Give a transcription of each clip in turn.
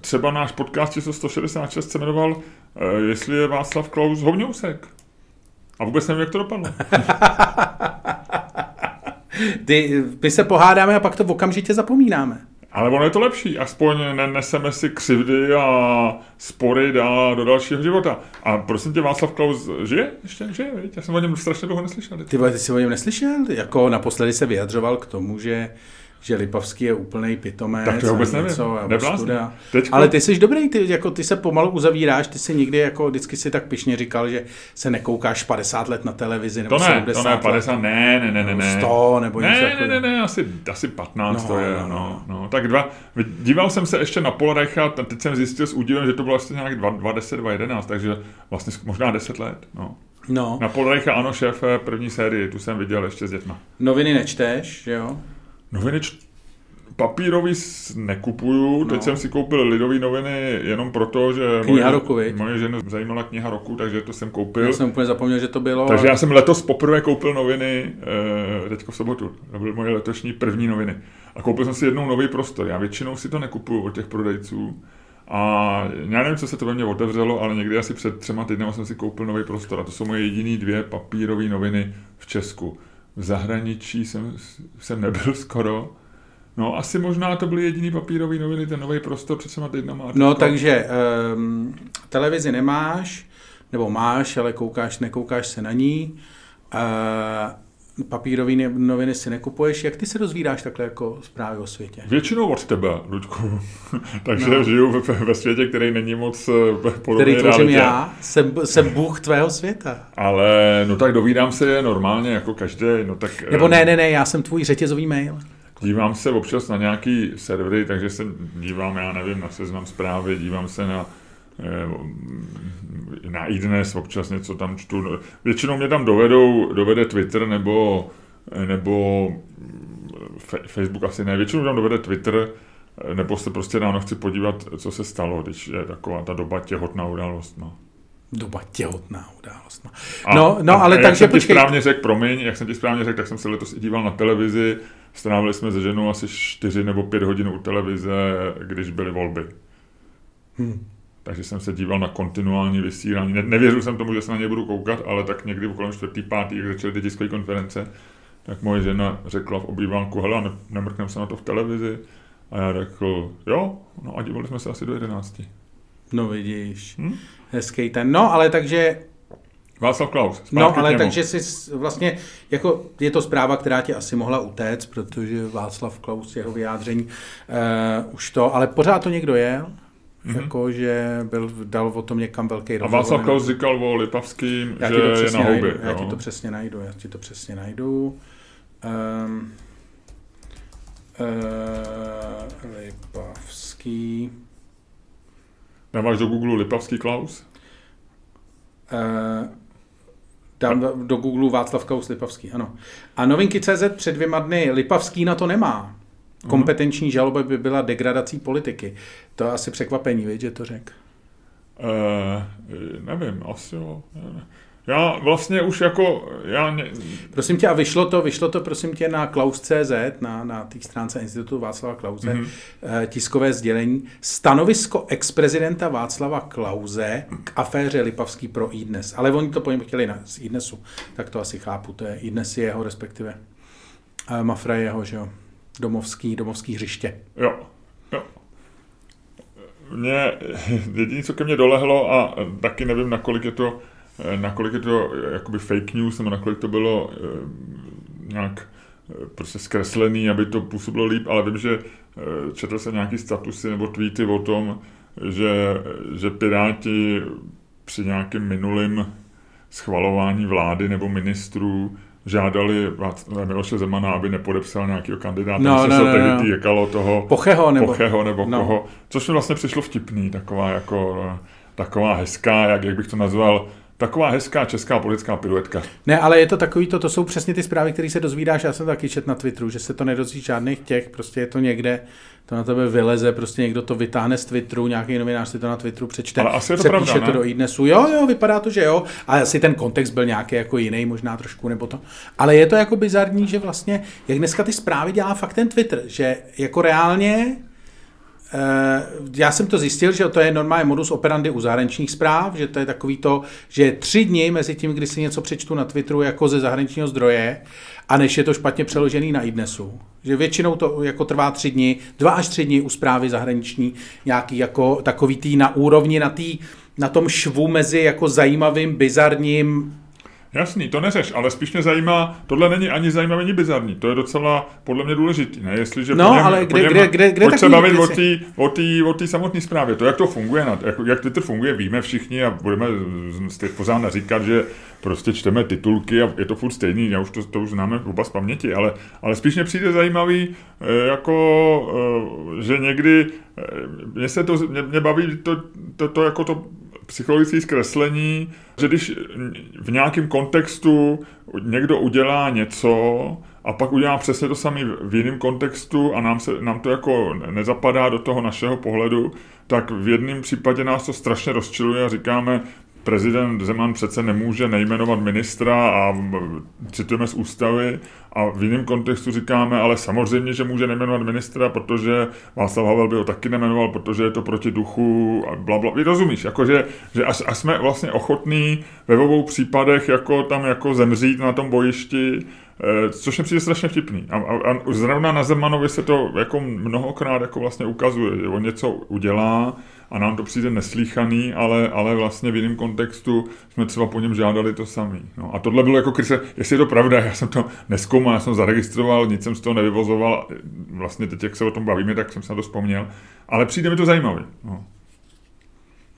třeba náš podcast číslo 166 se jmenoval eh, Jestli je Václav Klaus hovňousek. A vůbec nevím, jak to dopadlo. Ty, my se pohádáme a pak to okamžitě zapomínáme. Ale ono je to lepší, aspoň neneseme si křivdy a spory dál do dalšího života. A prosím tě, Václav Klaus žije? Ještě žije, viď? Já jsem o něm strašně dlouho neslyšel. Ty, vole, ty jsi o něm neslyšel? Jako naposledy se vyjadřoval k tomu, že že Lipavský je úplný pitomec. Tak to já vůbec nevím. Teďko... Ale ty jsi dobrý, ty, jako, ty se pomalu uzavíráš, ty si nikdy, jako vždycky si tak pišně říkal, že se nekoukáš 50 let na televizi, nebo to ne, 70 to ne, 50, let, ne, ne, ne, ne, ne. 100, nebo ne, něco ne, ne, ne, asi, asi 15 no, to je, no, no, no. Tak dva, díval jsem se ještě na Polarecha, teď jsem zjistil s údivem, že to bylo vlastně nějak 2010, 2011, takže vlastně možná 10 let, no. No. Na Polarecha, ano, šéf první sérii, tu jsem viděl ještě s dětma. Noviny nečteš, jo? Noviny č- papírový nekupuju, teď no. jsem si koupil lidové noviny jenom proto, že kniha moje, roku, moje ženu zajímala kniha roku, takže to jsem koupil. Já jsem úplně zapomněl, že to bylo. Takže já jsem letos poprvé koupil noviny, eh, teďko v sobotu, to byly moje letošní první noviny. A koupil jsem si jednou nový prostor. Já většinou si to nekupuju od těch prodejců. A já nevím, co se to ve mně otevřelo, ale někdy asi před třema týdny jsem si koupil nový prostor. A to jsou moje jediné dvě papírové noviny v Česku. V zahraničí jsem, jsem nebyl skoro. No, asi možná to byly jediný papírový noviny, ten nový prostor před těma týdnama. No, takže um, televizi nemáš, nebo máš, ale koukáš, nekoukáš se na ní. Uh, papírové noviny si nekupuješ. Jak ty se dozvídáš takhle jako zprávy o světě? Většinou od tebe, Ludku. Takže no. žiju ve, ve světě, který není moc eh, podobný Který tvořím já, jsem, jsem bůh tvého světa. Ale no tak dovídám se normálně jako každý. No tak, Nebo ne, ne, ne, já jsem tvůj řetězový mail. Dívám se občas na nějaký servery, takže se dívám, já nevím, na seznam zprávy, dívám se na eh, na iDnes občas něco tam čtu. Většinou mě tam dovedou, dovede Twitter nebo, nebo Facebook asi ne. Většinou tam dovede Twitter, nebo se prostě ráno chci podívat, co se stalo, když je taková ta doba těhotná událost. No. Doba těhotná událost. No, a, no, no a, ale a takže jak jsem počkej. ti správně řekl, promiň, jak jsem ti správně řekl, tak jsem se letos i díval na televizi, strávili jsme se ženou asi 4 nebo 5 hodin u televize, když byly volby. Hmm. Takže jsem se díval na kontinuální vysílání. Ne, nevěřil jsem tomu, že se na ně budu koukat, ale tak někdy kolem čtvrtý, pátý, jak začaly ty tiskové konference, tak moje žena řekla v obývánku, hele, ne, nemrkneme se na to v televizi. A já řekl, jo, no a dívali jsme se asi do jedenácti. No vidíš, hmm? hezký ten. No, ale takže Václav Klaus. No, ale takže si vlastně, jako je to zpráva, která tě asi mohla utéct, protože Václav Klaus, jeho vyjádření, uh, už to, ale pořád to někdo je, mm-hmm. jako, že byl, dal o tom někam velký rozhovor. A Václav Klaus říkal o Lipavským, já že je na houby. Já ti to přesně najdu, já ti to přesně najdu. Um, uh, Lipavský. Dáváš do Google Lipavský Klaus? Uh, Dám do Google Václav Klaus Lipavský, ano. A novinky CZ před dvěma dny, Lipavský na to nemá. Mhm. Kompetenční žaloba by byla degradací politiky. To je asi překvapení, víš, že to řekl. Uh, nevím, asi jo. Já vlastně už jako... Já ne... Prosím tě, a vyšlo to, vyšlo to prosím tě na Klaus.cz, na, na té stránce Institutu Václava Klauze, mm-hmm. tiskové sdělení. Stanovisko ex-prezidenta Václava Klauze k aféře Lipavský pro iDnes. Ale oni to po něm chtěli na, z iDnesu, tak to asi chápu. To je iDnes jeho, respektive uh, Mafra jeho, že jo, domovský, domovský hřiště. Jo, jo. Mě, jediné, co ke mně dolehlo, a taky nevím, nakolik je to Eh, nakolik je to eh, jakoby fake news, nebo nakolik to bylo eh, nějak prostě zkreslený, aby to působilo líp, ale vím, že četl jsem nějaký statusy nebo tweety o tom, že, že Piráti při nějakém minulém schvalování vlády nebo ministrů žádali Miloše Zemana, aby nepodepsal nějakého kandidáta, no, no, se no, tehdy no. týkalo toho Pocheho nebo, Pocheho nebo no. koho, což mi vlastně přišlo vtipný, taková jako taková hezká, jak, jak bych to nazval, Taková hezká česká politická piruetka. Ne, ale je to takový, to, to jsou přesně ty zprávy, které se dozvídáš, já jsem taky čet na Twitteru, že se to nedozví žádných těch, prostě je to někde, to na tebe vyleze, prostě někdo to vytáhne z Twitteru, nějaký novinář si to na Twitteru přečte, ale asi je to pravda, to do iDnesu. Jo, jo, vypadá to, že jo, a asi ten kontext byl nějaký jako jiný, možná trošku, nebo to. Ale je to jako bizarní, že vlastně, jak dneska ty zprávy dělá fakt ten Twitter, že jako reálně já jsem to zjistil, že to je normální modus operandi u zahraničních zpráv, že to je takový to, že tři dny mezi tím, kdy si něco přečtu na Twitteru jako ze zahraničního zdroje, a než je to špatně přeložený na idnesu. Že většinou to jako trvá tři dny, dva až tři dny u zprávy zahraniční, nějaký jako takový tý na úrovni, na, tý, na tom švu mezi jako zajímavým, bizarním Jasný, to neřeš, ale spíš mě zajímá, tohle není ani zajímavé, ani bizarní, to je docela podle mě důležitý, ne? Jestliže no, něm, ale kde, něm, kde, kde, kde se bavit o té o o samotné zprávě, to, jak to funguje, jak, jak Twitter funguje, víme všichni a budeme teď pořád říkat, že prostě čteme titulky a je to furt stejný, já už to, to už známe oba z paměti, ale, ale spíš mě přijde zajímavý, eh, jako, eh, že někdy, eh, mě se to, mě, mě baví to, to, to, jako to psychologické zkreslení, že když v nějakém kontextu někdo udělá něco a pak udělá přesně to samé v jiném kontextu a nám, se, nám to jako nezapadá do toho našeho pohledu, tak v jednom případě nás to strašně rozčiluje a říkáme, prezident Zeman přece nemůže nejmenovat ministra a citujeme z ústavy a v jiném kontextu říkáme, ale samozřejmě, že může nejmenovat ministra, protože Václav Havel by ho taky nemenoval, protože je to proti duchu a bla, bla. Vy rozumíš, jakože, že až, až jsme vlastně ochotní ve obou případech jako tam jako zemřít na tom bojišti, eh, což mi přijde strašně vtipný. A, a, a zrovna na Zemanovi se to jako mnohokrát jako vlastně ukazuje, že on něco udělá, a nám to přijde neslíchaný, ale, ale vlastně v jiném kontextu jsme třeba po něm žádali to samý. No, a tohle bylo jako kryse, jestli je to pravda, já jsem to neskoumal, já jsem zaregistroval, nic jsem z toho nevyvozoval, vlastně teď, jak se o tom bavíme, tak jsem se na to vzpomněl, ale přijde mi to zajímavý. No.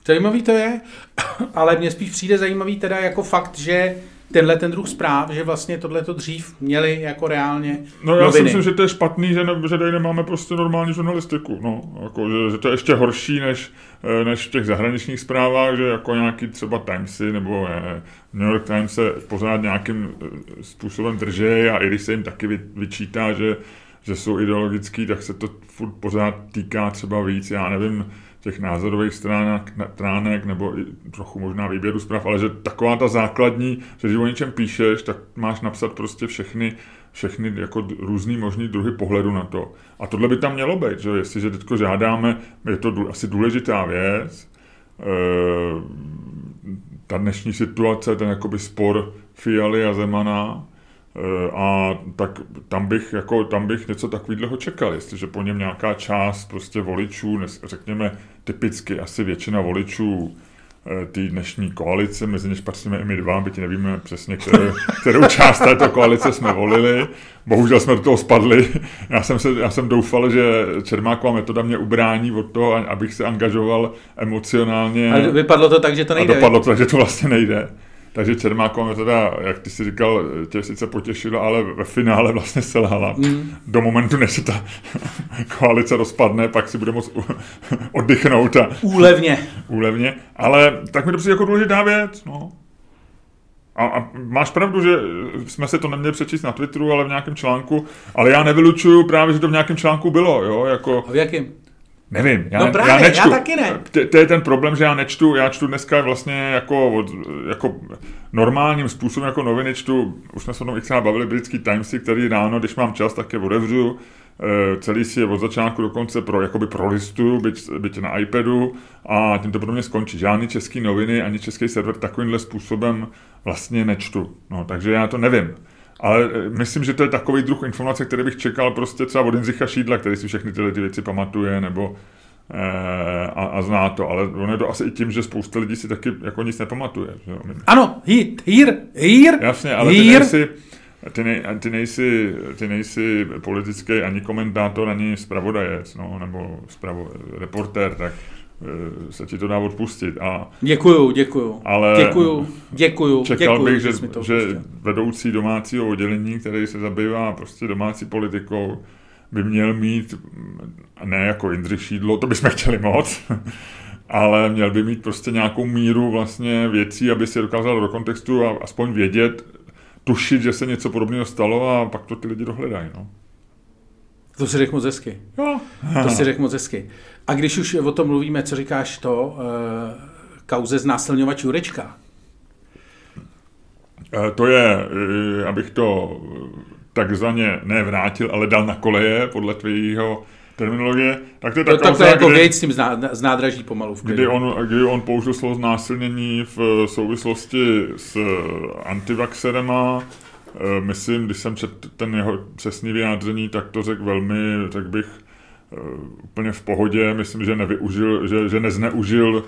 Zajímavý to je, ale mně spíš přijde zajímavý teda jako fakt, že tenhle ten druh zpráv, že vlastně tohle to dřív měli jako reálně No já noviny. si myslím, že to je špatný, že, ne, že tady nemáme prostě normální žurnalistiku, no, jako, že, že, to je ještě horší než, eh, než v těch zahraničních zprávách, že jako nějaký třeba Timesy nebo eh, New York Times se pořád nějakým eh, způsobem drží a i když se jim taky vy, vyčítá, že, že jsou ideologický, tak se to furt pořád týká třeba víc, já nevím, těch názorových stránek, stránek nebo i trochu možná výběru zpráv, ale že taková ta základní, že když o něčem píšeš, tak máš napsat prostě všechny, všechny jako různý možný druhy pohledu na to. A tohle by tam mělo být, že jestliže teďko žádáme, je to asi důležitá věc, e, ta dnešní situace, ten jakoby spor Fialy a Zemana, Eh, a tak tam bych, jako, tam bych něco takového čekal, jestliže po něm nějaká část prostě voličů, řekněme typicky asi většina voličů eh, té dnešní koalice, mezi něž patříme i my dva, byť nevíme přesně, kterou, kterou část této koalice jsme volili. Bohužel jsme do toho spadli. Já jsem, se, já jsem doufal, že Čermáková metoda mě ubrání od toho, abych se angažoval emocionálně. Ale vypadlo to tak, že to nejde. A dopadlo to tak, že to vlastně nejde. Takže Čermáková teda, jak ty si říkal, tě sice potěšila, ale ve finále vlastně selhala. Mm. Do momentu, než se ta koalice rozpadne, pak si bude moct oddychnout. A, úlevně. úlevně. Ale tak mi to přijde jako důležitá věc. No. A, a máš pravdu, že jsme se to neměli přečíst na Twitteru, ale v nějakém článku. Ale já nevylučuju právě, že to v nějakém článku bylo. Jo? Jako, a v jakém? Nevím, já, no právě, já nečtu. Já taky ne. To, to je ten problém, že já nečtu, já čtu dneska vlastně jako, jako normálním způsobem jako noviny čtu, už jsme se o tom xkrát bavili, britský Timesy, který ráno, když mám čas, tak je otevřu, e, celý si je od začátku do konce pro, jakoby prolistuju, byť, byť na iPadu a tím to pro mě skončí. Žádný český noviny, ani český server takovýmhle způsobem vlastně nečtu. No, takže já to nevím. Ale eh, myslím, že to je takový druh informace, který bych čekal prostě třeba od Jindřicha Šídla, který si všechny tyhle ty věci pamatuje, nebo e, a, a zná to, ale ono je to asi i tím, že spousta lidí si taky jako nic nepamatuje. Že? Ano, hit, hír, hír, Jasně, ale hír. ty nejsi, ty, nej, ty, nejsi, ty nejsi politický ani komentátor, ani zpravodajec, no, nebo spravo, reportér, tak Eh, se ti to dá odpustit. A, děkuju, děkuju. Ale děkuju, děkuju. Čekal děkuju, bych, že, že, že vedoucí domácího oddělení, který se zabývá prostě domácí politikou, by měl mít, ne jako Jindřich Šídlo, to bychom chtěli moc, ale měl by mít prostě nějakou míru vlastně věcí, aby si dokázal do kontextu a aspoň vědět, tušit, že se něco podobného stalo a pak to ty lidi dohledají. No. To si řekl moc hezky. Jo. To si řekl moc hezky. A když už o tom mluvíme, co říkáš to, uh, kauze znásilňovač Jurečka? Eh, to je, eh, abych to takzvaně nevrátil, ale dal na koleje podle tvýho terminologie, tak to je To, taková tak to je jako kdy, věc s tím zná, z nádraží pomalu. Kdy, on, kdy on použil slovo znásilnění v souvislosti s antivaxerema. Eh, Myslím, když jsem četl ten jeho přesný vyjádření, tak to řekl velmi, řekl bych, eh, úplně v pohodě. Myslím, že nevyužil, že, že nezneužil,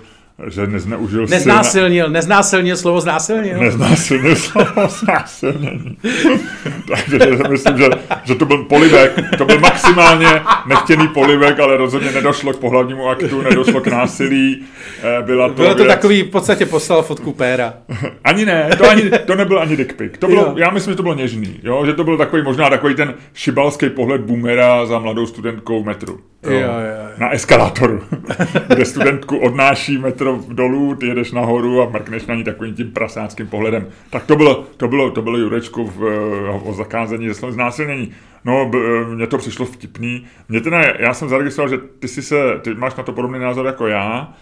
že nezneužil Neznásilnil, neznásilnil slovo znásilnil. Neznásilnil slovo znásilnění. Takže myslím, že, že to byl polivek, to byl maximálně nechtěný polivek, ale rozhodně nedošlo k pohlavnímu aktu, nedošlo k násilí. eh, Byla to, Bylo to věc- takový, v podstatě poslal fotku péra. Ani ne, to, ani, to nebyl ani dick pic. To bylo, Jo. já myslím, že to bylo něžný, jo? že to byl takový možná takový ten šibalský pohled boomera za mladou studentkou v metru. Jo, jo, jo. Na eskalátoru, kde studentku odnáší metro dolů, ty jedeš nahoru a mrkneš na ní takovým tím prasáckým pohledem. Tak to bylo, to bylo, to bylo Jurečku v, eh, o slovem znásilnění. No, b, eh, mně to přišlo vtipný. Mě teda, já jsem zaregistroval, že ty si se, ty máš na to podobný názor jako já,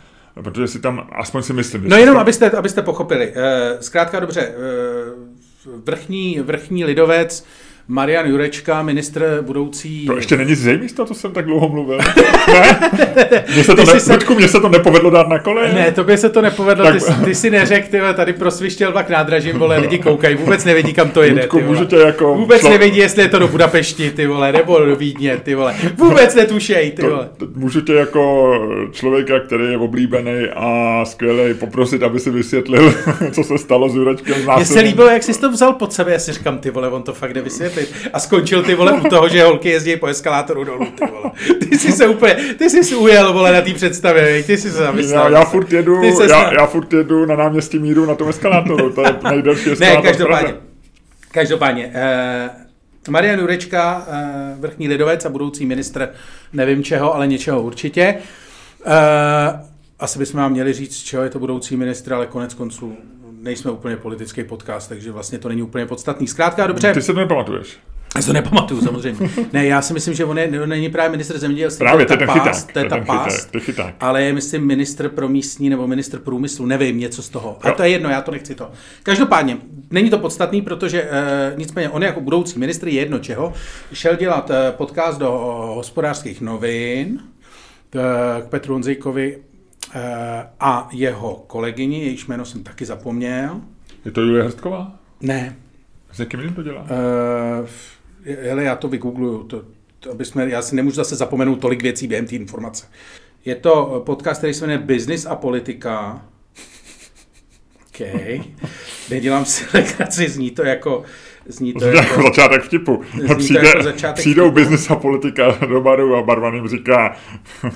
protože si tam, aspoň si myslím, No jsi jenom, tam- abyste, abyste pochopili. Eh, Zkrátka dobře, eh, vrchní, vrchní lidovec Marian Jurečka, ministr budoucí... To ještě není zřejmé z toho, co jsem tak dlouho mluvil. Ne? Mně se to, ne, se- Ludku, mně se to nepovedlo dát na kole. Ne, tobě se to nepovedlo, Tak- ty, ty si neřekl, ty tady prosvištěl vlak nádražím, vole, lidi koukají, vůbec nevědí, kam to jede, Ludku, ty vole. můžu tě jako... Vůbec šlo- nevědí, jestli je to do Budapešti, ty vole, nebo do Vídně, ty vole. Vůbec netušej, ty vole. To, to, můžu tě jako člověka, který je oblíbený a skvělý, poprosit, aby si vysvětlil, co se stalo s Jurečkem Mně se líbilo, jak jsi to vzal pod sebe, já si říkám, ty vole, on to fakt jde vysvětlit. A skončil ty vole u toho, že holky jezdí po eskalátoru dolů, ty vole. Ty jsi se úplně, ty jsi si ujel, vole, na té představě, ty jsi se zamyslel. Já, já, furt jedu, já, já furt jedu na náměstí Míru na tom eskalátoru, to je nejdelší Ne, eskalátor v každopádně. Každopádně. Eh, Marian Jurečka, eh, vrchní lidovec a budoucí ministr nevím čeho, ale něčeho určitě. Eh, asi bychom vám měli říct, z čeho je to budoucí ministr, ale konec konců nejsme úplně politický podcast, takže vlastně to není úplně podstatný. Zkrátka dobře. Ty se to nepamatuješ. Já to nepamatuju samozřejmě. Ne, já si myslím, že on, je, on není právě ministr zemědělství. Právě, to je ta ten past, chyták. To je ta ten past. chyták. Ale je, myslím, ministr pro místní nebo ministr průmyslu, nevím, něco z toho. A to je jedno, já to nechci to. Každopádně, není to podstatný, protože e, nicméně on jako budoucí ministr je jedno čeho, šel dělat e, podcast do o, hospodářských novin k Petru Honzejkovi a jeho kolegyni, jejíž jméno jsem taky zapomněl. Je to Julie Hrstková? Ne, S jakým jiným to dělá? Uh, hele, já to vygoogluju, to, to, aby jsme, já si nemůžu zase zapomenout tolik věcí během té informace. Je to podcast, který se jmenuje Business a politika. OK. Nedělám si legraci, zní to jako... Zní to To je jako jako začátek vtipu. Zní to Přijde, jako začátek přijdou vtipu. biznis a politika do baru a barman jim říká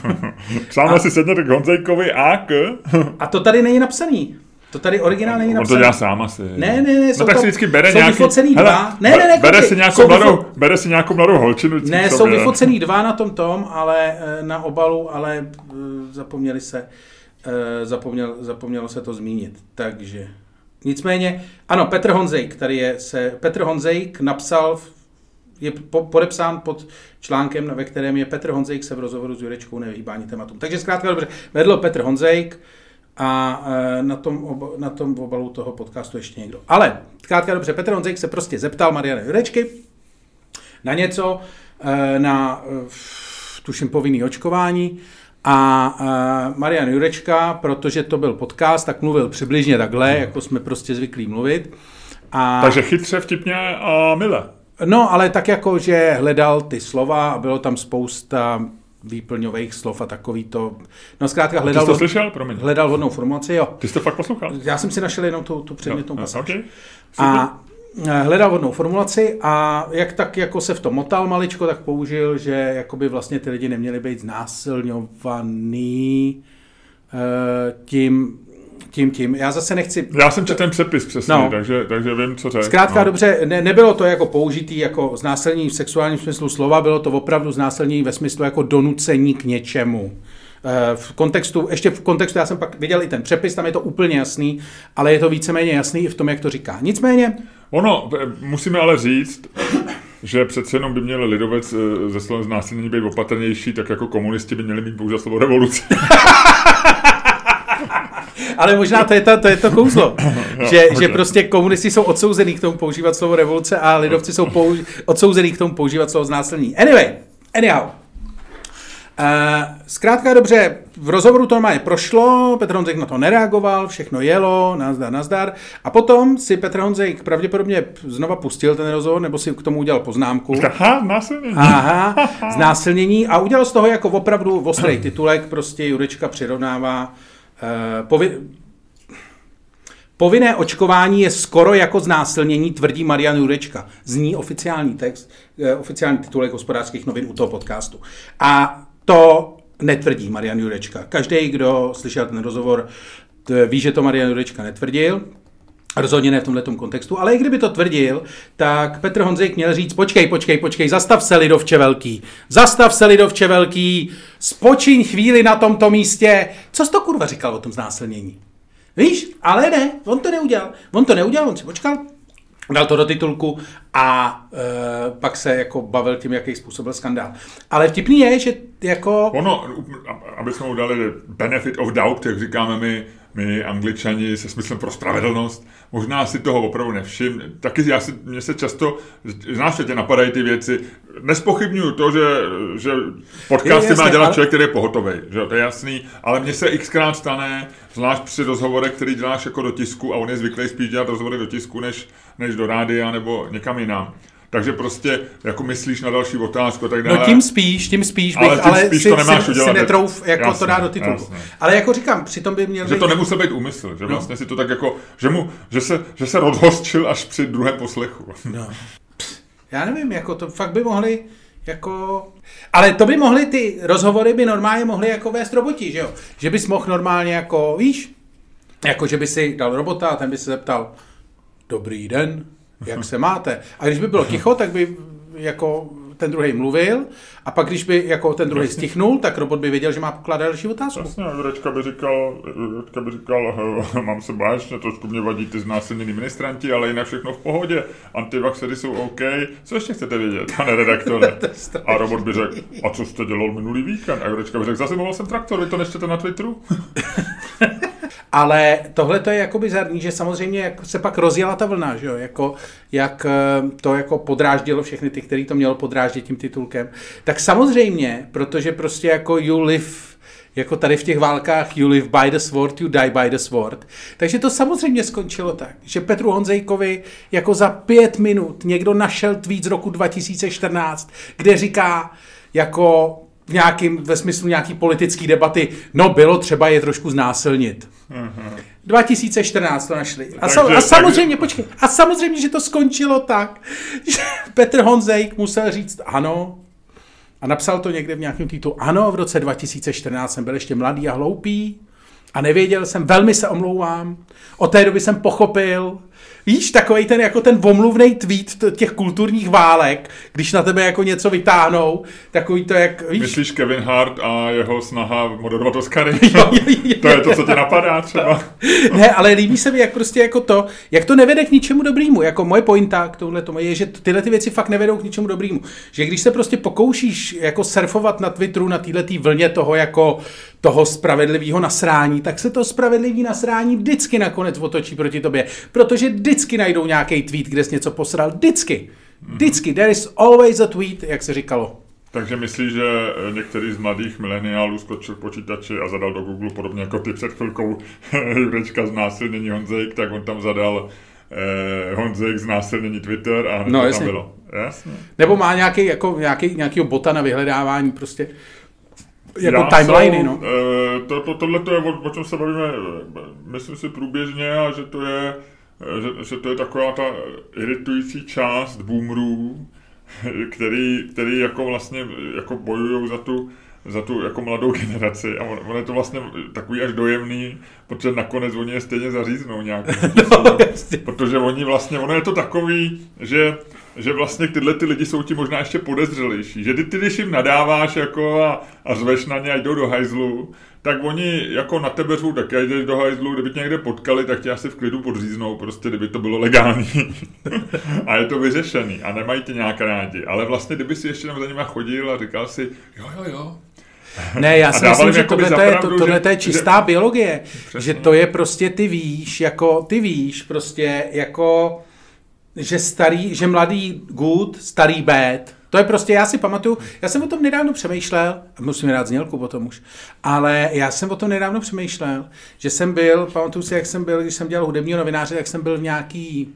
Přáme si sedněte k Honzejkovi a k... a to tady není napsaný. To tady originál není On to napsaný. dělá sám asi. Ne, ne, ne, jsou no tak to- si vždycky bere jsou nějaký... vyfocený Hele, dva. Ne, ne, ne, bere si, nějakou jsou mladou, vyfo- bere si nějakou mladou holčinu Ne, jsou sobě. vyfocený dva na tom tom, ale eh, na obalu, ale eh, zapomněli se, eh, zapomněl, zapomnělo se to zmínit. Takže nicméně, ano, Petr Honzejk, tady je se, Petr Honzejk napsal, je po, podepsán pod článkem, ve kterém je Petr Honzejk se v rozhovoru s Jurečkou nevyhýbání tématům. Takže zkrátka dobře, vedl Petr Honzejk a eh, na tom, oba, na tom obalu toho podcastu ještě někdo. Ale zkrátka dobře, Petr Honzejk se prostě zeptal Mariany Jurečky, na něco, eh, na eh, tuším povinný očkování a eh, Marian Jurečka, protože to byl podcast, tak mluvil přibližně takhle, jako jsme prostě zvyklí mluvit. A, Takže chytře, vtipně a mile. No, ale tak jako, že hledal ty slova a bylo tam spousta výplňových slov a takový to. No zkrátka Ty hledal, jsi to slyšel? Promiň. hledal hodnou formulaci, jo. Ty jsi to fakt poslouchal? Já jsem si našel jenom tu, tu předmětnou Jo, pasáž. okay. A hledal vhodnou formulaci a jak tak jako se v tom motal maličko, tak použil, že jakoby vlastně ty lidi neměli být znásilňovaný eh, tím, tím, tím. Já zase nechci... Já jsem četl ten přepis přesně, No. takže, takže vím, co řekl. Zkrátka no. dobře, ne, nebylo to jako použitý jako znásilnění v sexuálním smyslu slova, bylo to opravdu znásilnění ve smyslu jako donucení k něčemu. Eh, V kontextu, ještě v kontextu, já jsem pak viděl i ten přepis, tam je to úplně jasný, ale je to víceméně jasný i v tom, jak to říká. Nicméně, Ono, eh, musíme ale říct, že přece jenom by měl lidovec eh, ze slovem znásilnění být opatrnější, tak jako komunisti by měli mít pouze slovo revoluce. Ale možná to je to, to, je to kouzlo, že, možná. že prostě komunisti jsou odsouzený k tomu používat slovo revoluce a lidovci jsou použ- odsouzený k tomu používat slovo znásilnění. Anyway, anyhow. Zkrátka dobře, v rozhovoru to normálně prošlo, Petr Honzek na to nereagoval, všechno jelo, nazdar, nazdar. A potom si Petr Honzek pravděpodobně znova pustil ten rozhovor, nebo si k tomu udělal poznámku. Aha, znásilnění. Aha, znásilnění. A udělal z toho jako opravdu ostrý titulek, prostě Jurečka přirovnává uh, povi- Povinné očkování je skoro jako znásilnění, tvrdí Marian Jurečka. Zní oficiální text, eh, oficiální titulek hospodářských novin u toho podcastu. A to netvrdí Marian Jurečka. Každý, kdo slyšel ten rozhovor, ví, že to Marian Jurečka netvrdil. Rozhodně ne v tomhle kontextu, ale i kdyby to tvrdil, tak Petr Honzik měl říct, počkej, počkej, počkej, zastav se lidovče velký, zastav se lidovče velký, spočiň chvíli na tomto místě. Co jsi to kurva říkal o tom znásilnění? Víš, ale ne, on to neudělal. On to neudělal, on si počkal, dal to do titulku a e, pak se jako bavil tím, jaký způsobil skandál. Ale vtipný je, že jako... Ono, aby jsme udali benefit of doubt, jak říkáme my, my angličani se smyslem pro spravedlnost, možná si toho opravdu nevšim. Taky já si, mě se často, znáš, že tě napadají ty věci. Nespochybnuju to, že, že podcasty má dělat ale... člověk, který je pohotový, že to je jasný, ale mně se xkrát stane, zvlášť při rozhovorech, který děláš jako do tisku a on je zvyklý spíš dělat rozhovory do tisku, než, než do rádia nebo někam jinam takže prostě jako myslíš na další otázku tak dále. No tím spíš, tím spíš bych, ale, tím ale spíš si, to nemáš si, udělat. si netrouf jako jasně, to dá do titulku. Jasně. Ale jako říkám, přitom by měl Že být... to nemusel být úmysl, že no. vlastně si to tak jako, že, mu, že, se, že se rozhostčil až při druhém poslechu. No. Já nevím, jako to fakt by mohli jako... Ale to by mohli, ty rozhovory by normálně mohli jako vést roboti, že jo? Že bys mohl normálně jako, víš, jako že by si dal robota a ten by se zeptal, dobrý den, jak se máte. A když by bylo ticho, tak by jako ten druhý mluvil a pak, když by jako ten druhý stichnul, tak robot by věděl, že má pokládat další otázku. Jasně, Jurečka by říkal, Jurečka by říkal, mám se báječně, trošku mě vadí ty znásilnění ministranti, ale jinak všechno v pohodě. Antivaxery jsou OK. Co ještě chcete vědět, pane redaktore? a robot by řekl, a co jste dělal minulý víkend? A Jurečka by řekl, zase jsem traktor, vy to nečtete na Twitteru? Ale tohle to je jako bizarní, že samozřejmě se pak rozjela ta vlna, že jo? Jako, jak eh, to jako podráždilo všechny ty, který to mělo podráždit tím titulkem. Tak samozřejmě, protože prostě jako you live jako tady v těch válkách you live by the sword, you die by the sword. Takže to samozřejmě skončilo tak, že Petru Honzejkovi jako za pět minut někdo našel tweet z roku 2014, kde říká jako v nějakým, ve smyslu nějaký politický debaty, no bylo třeba je trošku znásilnit. Uh-huh. 2014 to našli. A, takže, a samozřejmě, takže... počkej, a samozřejmě, že to skončilo tak, že Petr Honzejk musel říct ano, a napsal to někde v nějakém titulu, ano, v roce 2014 jsem byl ještě mladý a hloupý a nevěděl jsem, velmi se omlouvám, od té doby jsem pochopil, Víš, takový ten jako ten omluvný tweet těch kulturních válek, když na tebe jako něco vytáhnou, takový to jak, víš... Myslíš Kevin Hart a jeho snaha moderovat Oscary? jo, jo, jo, to je to, co tě napadá třeba. ne, ale líbí se mi jak prostě jako to, jak to nevede k ničemu dobrému. Jako moje pointa k tohle tomu je, že tyhle ty věci fakt nevedou k ničemu dobrému. Že když se prostě pokoušíš jako surfovat na Twitteru na této vlně toho jako toho spravedlivého nasrání, tak se to spravedlivý nasrání vždycky nakonec otočí proti tobě. Protože vždycky najdou nějaký tweet, kde jsi něco posral. Vždycky. Vždycky. There is always a tweet, jak se říkalo. Takže myslíš, že některý z mladých mileniálů skočil k počítači a zadal do Google, podobně jako ty před chvilkou Jurečka z násilnění Honzejk, tak on tam zadal eh, Honzejk z násilnění Twitter a no, to jasně. tam bylo. Jasně. Nebo má nějaký, jako, nějaký, nějakýho bota na vyhledávání prostě jako Já timeliny, no. E, to, to, tohle to je, o, o čem se bavíme, myslím si průběžně a že to je, že, že to je taková ta iritující část boomerů, který, který jako vlastně jako bojují za tu, za tu jako mladou generaci a on, on je to vlastně takový až dojemný, protože nakonec oni je stejně zaříznou nějak. no, protože oni vlastně, ono je to takový, že že vlastně tyhle ty lidi jsou ti možná ještě podezřelejší. Že ty, ty když jim nadáváš jako a, a zveš na ně a jdou do hajzlu, tak oni jako na tebe řvou tak jdeš do hajzlu, kdyby tě někde potkali, tak tě asi v klidu podříznou, prostě kdyby to bylo legální. a je to vyřešený a nemají tě nějak rádi. Ale vlastně, kdyby si ještě tam za nimi chodil a říkal si, jo, jo, jo, ne, já si myslím, že tohle, to je, to, tohle že, je čistá že, biologie. Přesně. Že to je prostě, ty víš, jako, ty víš, prostě, jako že starý, že mladý good, starý bad, To je prostě, já si pamatuju, já jsem o tom nedávno přemýšlel, musím dát znělku potom už, ale já jsem o tom nedávno přemýšlel, že jsem byl, pamatuju si, jak jsem byl, když jsem dělal hudebního novináře, tak jsem byl v nějaký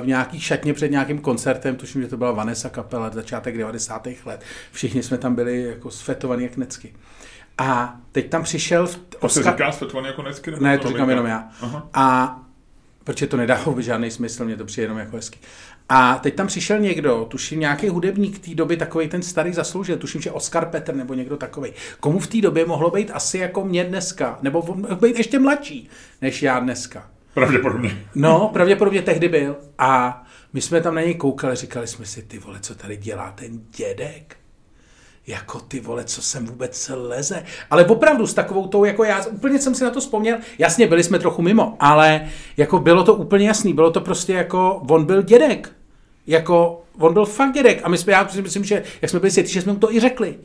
v nějaký šatně před nějakým koncertem, tuším, že to byla Vanessa kapela, začátek 90. let. Všichni jsme tam byli jako sfetovaní jak necky. A teď tam přišel... V to se říká sfetovaný jako necky? Ne, to říkám jenom já. Aha. A protože to nedá vůbec žádný smysl, mě to přijde jenom jako hezky. A teď tam přišel někdo, tuším nějaký hudebník té doby, takový ten starý zasloužil, tuším, že Oscar Petr nebo někdo takový. Komu v té době mohlo být asi jako mě dneska, nebo být ještě mladší než já dneska. Pravděpodobně. No, pravděpodobně tehdy byl. A my jsme tam na něj koukali, říkali jsme si, ty vole, co tady dělá ten dědek? Jako ty vole, co sem vůbec leze. Ale opravdu s takovou tou, jako já úplně jsem si na to vzpomněl, jasně, byli jsme trochu mimo, ale jako bylo to úplně jasný, bylo to prostě jako, on byl dědek. Jako, on byl fakt dědek. A my jsme, já myslím, že jak jsme byli světí, že jsme mu to i řekli.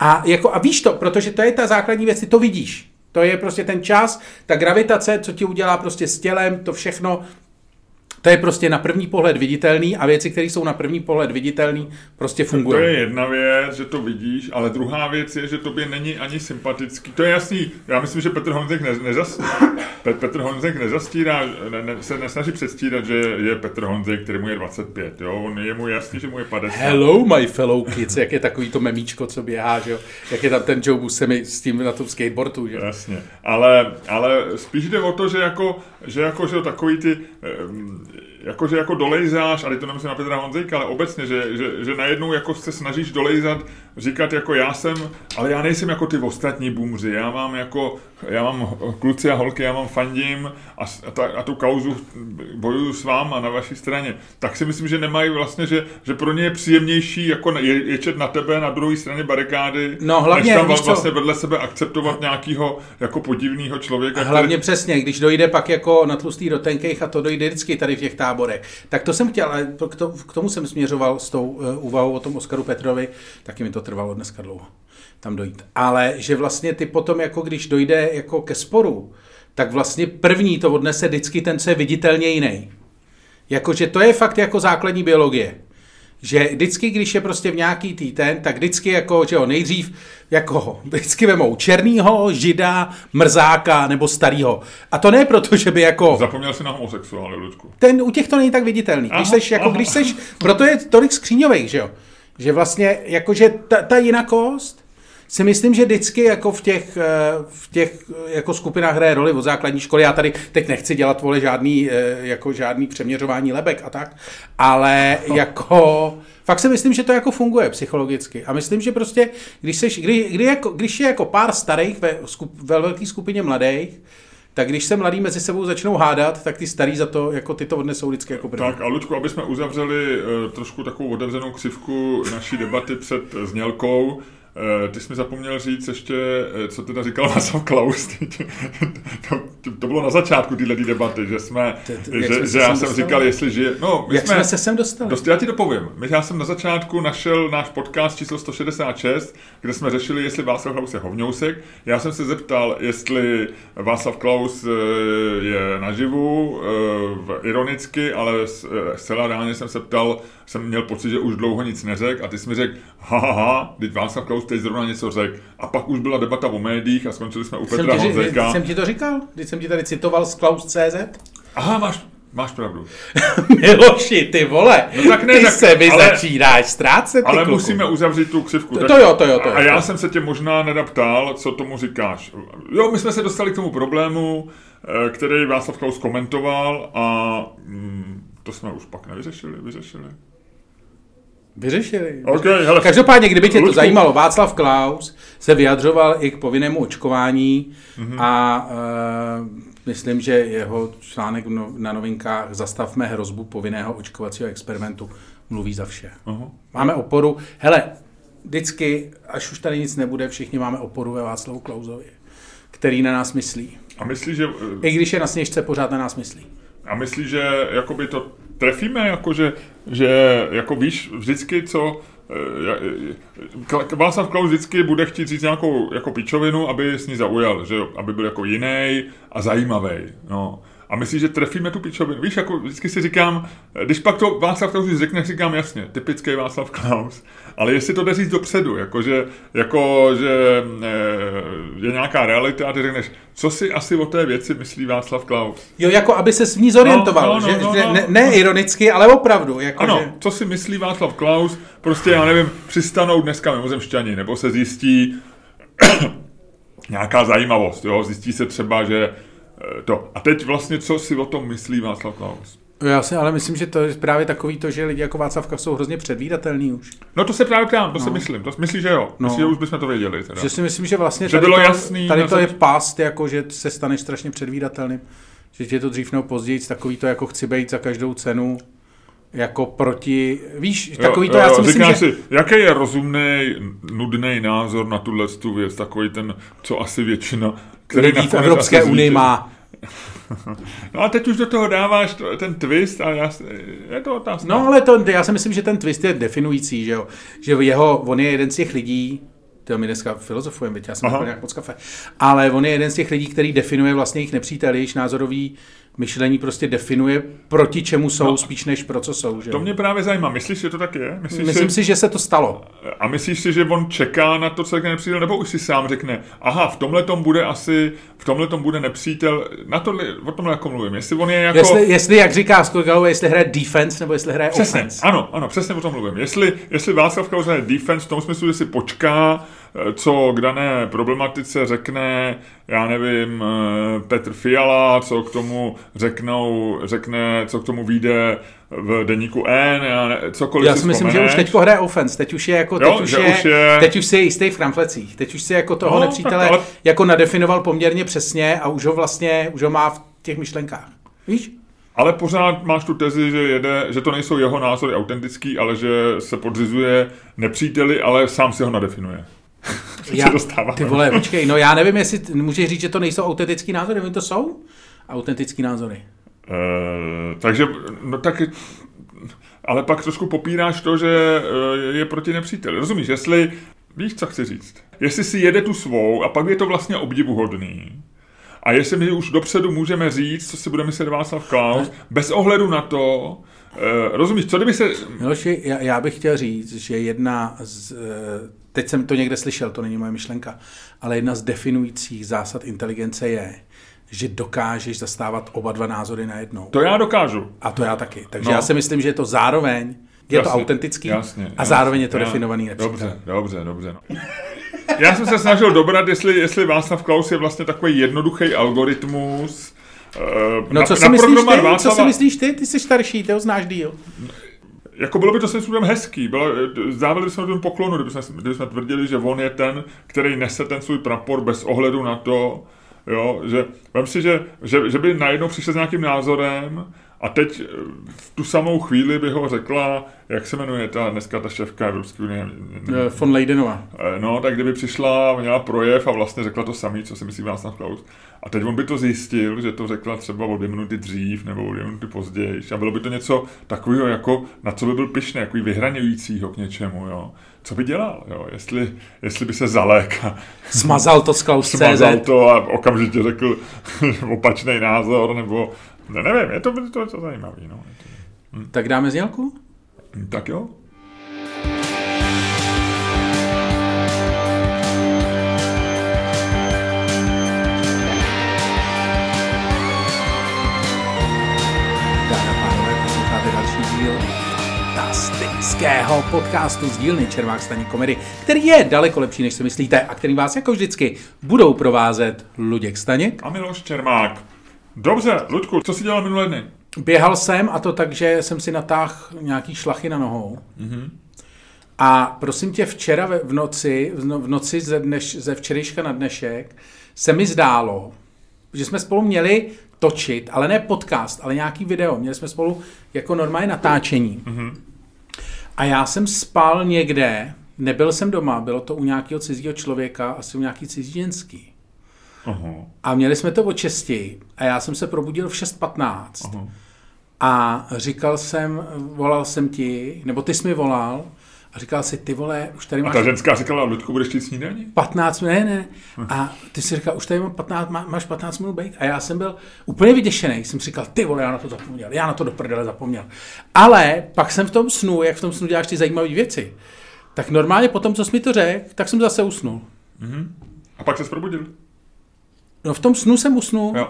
A, jako, a víš to, protože to je ta základní věc, ty to vidíš. To je prostě ten čas, ta gravitace, co ti udělá prostě s tělem, to všechno, to je prostě na první pohled viditelný a věci, které jsou na první pohled viditelný, prostě fungují. To je jedna věc, že to vidíš, ale druhá věc je, že tobě není ani sympatický. To je jasný. Já myslím, že Petr Honzek ne, nezas, Petr Honzek nezastírá, ne, ne, se nesnaží předstírat, že je Petr Honzek, který mu je 25. Jo? On je mu jasný, že mu je 50. Hello, my fellow kids, jak je takový to memíčko, co běhá, že jo? Jak je tam ten Joe Buscemi s tím na tom skateboardu, že Jasně. Ale, ale spíš jde o to, že jako, že jako, že takový ty um, jakože jako dolejzáš, ale to nemyslím na Petra Honzejka, ale obecně, že, že, že najednou jako se snažíš dolejzat, říkat jako já jsem, ale já nejsem jako ty ostatní bumři, já mám jako, já mám kluci a holky, já mám fandím a, a, ta, a tu kauzu bojuju s váma na vaší straně, tak si myslím, že nemají vlastně, že, že pro ně je příjemnější jako je, ječet na tebe na druhé straně barikády, no, hlavně, než tam vlastně vedle sebe akceptovat nějakého jako podivného člověka. Hlavně který... přesně, když dojde pak jako na tlustý do tenkejch a to dojde vždycky tady v těch táborech. Tak to jsem chtěl, ale k tomu jsem směřoval s tou uh, úvahou o tom Oskaru Petrovi, taky mi to trvalo dneska dlouho tam dojít. Ale že vlastně ty potom, jako když dojde jako ke sporu, tak vlastně první to odnese vždycky ten, co je viditelně jiný. Jakože to je fakt jako základní biologie že vždycky, když je prostě v nějaký tý ten, tak vždycky jako, že jo, nejdřív jako vždycky vemou černýho, žida, mrzáka nebo starýho. A to ne proto, že by jako... Zapomněl si na homosexuály, Ludku. Ten u těch to není tak viditelný. Když aha, seš, jako, aha. když seš, proto je tolik skříňových, že jo. Že vlastně, jakože ta, ta jinakost, si myslím, že vždycky jako v těch, eh, v těch eh, jako skupinách hraje roli od základní školy. Já tady teď nechci dělat vole žádný, eh, jako žádný přeměřování lebek a tak, ale no. jako fakt si myslím, že to jako funguje psychologicky. A myslím, že prostě, když, seš, kdy, kdy jako, když je jako pár starých ve, skup, ve velké skupině mladých, tak když se mladí mezi sebou začnou hádat, tak ty starý za to, jako ty to odnesou vždycky jako první. Tak a Lučku, aby jsme uzavřeli uh, trošku takovou otevřenou křivku naší debaty před znělkou, ty jsi mi zapomněl říct ještě, eh, co teda říkal Václav Klaus. to, to, bylo na začátku téhle debaty, že jsme, že, že já jsem dostali? říkal, jestli žije... No, my jak jsme, jsme se sem dostali? Dost, já ti to povím. My, já jsem na začátku našel náš podcast číslo 166, kde jsme řešili, jestli Václav Klaus je hovňousek. Já jsem se zeptal, jestli Václav Klaus eh, je naživu, ironicky, ale zcela reálně jsem se ptal, jsem měl pocit, že už dlouho nic neřekl a ty jsi mi řekl, ha, ha, ha, teď Václav Klaus teď zrovna něco řekl. A pak už byla debata o médiích a skončili jsme u Petra jsem Honzeka. Jsem ti to říkal, když jsem ti tady citoval z Klaus.cz. Aha, máš, Máš pravdu. Miloši, ty vole, no tak ne, ty tak, se vy ale, začínáš ztrácet, Ale kluku. musíme uzavřít tu křivku. To, to jo, to jo, to jo. A já jsem se tě možná nedaptal, co tomu říkáš. Jo, my jsme se dostali k tomu problému, eh, který Václav Klaus komentoval a mm, to jsme už pak nevyřešili, vyřešili. Vyřešili. Okay, hele. Každopádně, kdyby tě to zajímalo, Václav Klaus se vyjadřoval i k povinnému očkování mm-hmm. a uh, myslím, že jeho článek na novinkách Zastavme hrozbu povinného očkovacího experimentu mluví za vše. Uh-huh. Máme oporu. Hele, vždycky, až už tady nic nebude, všichni máme oporu ve Václavu Klausovi, který na nás myslí. A myslí, že... I když je na sněžce, pořád na nás myslí. A myslí, že jakoby to trefíme, jako že, že jako víš vždycky, co eh, Václav Klaus vždycky bude chtít říct nějakou jako pičovinu, aby s ní zaujal, že aby byl jako jiný a zajímavý. No. A myslí, že trefíme tu pičovinu. Víš, jako vždycky si říkám, když pak to Václav Klaus řekne, říkám jasně, typický Václav Klaus, ale jestli to jde říct dopředu, jako že, jako, že eh, je nějaká realita a ty řekneš, co si asi o té věci myslí Václav Klaus. Jo, jako aby se s ní zorientoval, no, no, no, že, no, že no. ne, ne ironicky, ale opravdu. Jako ano, že... co si myslí Václav Klaus, prostě já nevím, přistanou dneska mimozemšťani, nebo se zjistí nějaká zajímavost, jo, zjistí se třeba, že to. A teď vlastně, co si o tom myslí Václav Klaus? Já si ale myslím, že to je právě takový to, že lidi jako Václav Klaus jsou hrozně předvídatelný už. No to se právě ptám, to no. si myslím. To myslíš, že jo? No. Myslím, že už bychom to věděli. Teda. Že si myslím, že vlastně že tady, bylo to, jasný, tady to je past, jako že se staneš strašně předvídatelným. Že je to dřív nebo později takový to, jako chci být za každou cenu jako proti, víš, takový jo, to, já si myslím, že... si, jaký je rozumný, nudný názor na tuhle tu věc, takový ten, co asi většina, který lidí v Evropské unii má. No a teď už do toho dáváš ten twist a já, je to otázka. No ale to, já si myslím, že ten twist je definující, že jo. Že jeho, on je jeden z těch lidí, to my dneska filozofujeme, já jsem nějak moc kafe, ale on je jeden z těch lidí, který definuje vlastně jejich nepřítel, jejich názorový myšlení prostě definuje, proti čemu jsou, no, spíš než pro co jsou. Že? To mě právě zajímá. Myslíš, že to tak je? Myslíš Myslím si, si, že se to stalo. A myslíš si, že on čeká na to, co řekne nepřítel, nebo už si sám řekne, aha, v tomhle tom bude asi, v tomhle tom bude nepřítel, na to, o tomhle jako mluvím. Jestli on je jako... Jestli, jestli jak říká Skogalo, jestli hraje defense, nebo jestli hraje přesně, offense. Ano, ano, přesně o tom mluvím. Jestli, jestli Václav Klaus hraje defense v tom smyslu, že si počká, co k dané problematice řekne, já nevím, eh, Petr Fiala, co k tomu řeknou, řekne, co k tomu vyjde v deníku N, já ne, cokoliv Já si, si myslím, že už teď hraje offense, teď už je jako, teď, jo, už, je, už je, teď už si je jistý v kramflecích, teď už si jako toho no, nepřítele ale... jako nadefinoval poměrně přesně a už ho vlastně, už ho má v těch myšlenkách. Víš? Ale pořád máš tu tezi, že, jede, že to nejsou jeho názory autentický, ale že se podřizuje nepříteli, ale sám si ho nadefinuje. já, ty vole, počkej, no já nevím, jestli můžeš říct, že to nejsou autentický názory, oni to jsou autentický názory. Uh, takže, no tak, ale pak trošku popíráš to, že uh, je proti nepříteli. Rozumíš, jestli, víš, co chci říct? Jestli si jede tu svou a pak je to vlastně obdivuhodný, a jestli my už dopředu můžeme říct, co si bude myslet Václav Klaus, bez ohledu na to, rozumíš, co kdyby se... Miloši, já, já bych chtěl říct, že jedna z teď jsem to někde slyšel, to není moje myšlenka, ale jedna z definujících zásad inteligence je, že dokážeš zastávat oba dva názory najednou. To já dokážu. A to já taky. Takže no. já si myslím, že je to zároveň, je jasně, to autentický jasně, jasně, a zároveň je to já, definovaný nepřítel. Dobře, dobře, dobře. No. Já jsem se snažil dobrat, jestli, jestli Václav Klaus je vlastně takový jednoduchý algoritmus, Uh, no, co, si myslíš ty? Václava... co si myslíš ty? Ty jsi starší, ty ho znáš díl jako bylo by to svým způsobem hezký, bylo, zdávali bychom ten poklonu, kdyby jsme, kdyby jsme tvrdili, že on je ten, který nese ten svůj prapor bez ohledu na to, jo, že vem si, že, že, že by najednou přišel s nějakým názorem a teď v tu samou chvíli by ho řekla, jak se jmenuje ta dneska ta šéfka Evropské unie? Eh, von Leidenová. Eh, no, tak kdyby přišla, měla projev a vlastně řekla to samé, co si myslí Václav Klaus. A teď on by to zjistil, že to řekla třeba o dvě minuty dřív nebo o dvě minuty později. A bylo by to něco takového, jako, na co by byl pišný, jako vyhraňujícího k něčemu. Jo. Co by dělal, jo? Jestli, jestli by se zalek a smazal to z Klaus Smazal to a okamžitě řekl opačný názor, nebo ne, nevím, je to, to, to zajímavé. No. Hm. Tak dáme znělku? Tak jo. fantastického podcastu z dílny Čermák staní komedy, který je daleko lepší, než si myslíte a který vás jako vždycky budou provázet Luděk Staněk a Miloš Čermák. Dobře, Luďku, co jsi dělal minulé dny? Běhal jsem a to tak, že jsem si natáhl nějaký šlachy na nohou. Mm-hmm. A prosím tě, včera v noci, v noci ze, dneš, ze včerejška na dnešek se mi zdálo, že jsme spolu měli točit, ale ne podcast, ale nějaký video. Měli jsme spolu jako normálně natáčení. Mm-hmm. A já jsem spal někde, nebyl jsem doma, bylo to u nějakého cizího člověka, asi u nějaký cizí ženský. Uh-huh. A měli jsme to o česti a já jsem se probudil v 6.15 uh-huh. a říkal jsem, volal jsem ti, nebo ty jsi mi volal A říkal si, ty vole, už tady A máš ta ženská říkala, Ludku, budeš ti snídaní? 15 minut, ne, ne. A ty si říkal, už tady mám 15, má- máš 15 minut bejk. A já jsem byl úplně vyděšený. Jsem si říkal, ty vole, já na to zapomněl, já na to do prdele zapomněl. Ale pak jsem v tom snu, jak v tom snu děláš ty zajímavé věci, tak normálně po tom, co jsi mi to řekl, tak jsem zase usnul. A pak se probudil. No v tom snu jsem usnul. Jo.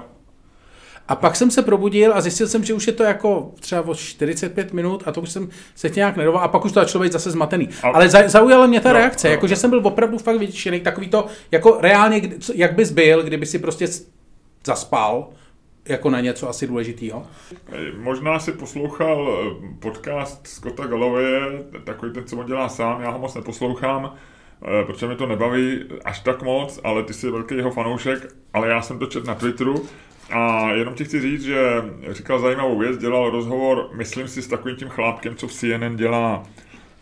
A pak jsem se probudil a zjistil jsem, že už je to jako třeba o 45 minut a to už jsem se nějak nedoval a pak už to začalo být zase zmatený. A- Ale za, zaujala mě ta No, reakce, no, jako že jsem byl opravdu fakt vyděšený, takový to, jako reálně, jak bys byl, kdyby si prostě zaspal, jako na něco asi důležitého. Možná si poslouchal eh, podcast Scotta Galloway, takový ten, co on dělá sám, já ho moc neposlouchám, protože mi to nebaví až tak moc, ale ty jsi velký jeho fanoušek, ale já jsem to četl na Twitteru a jenom ti chci říct, že říkal zajímavou věc, dělal rozhovor, myslím si, s takovým tím chlápkem, co v CNN dělá,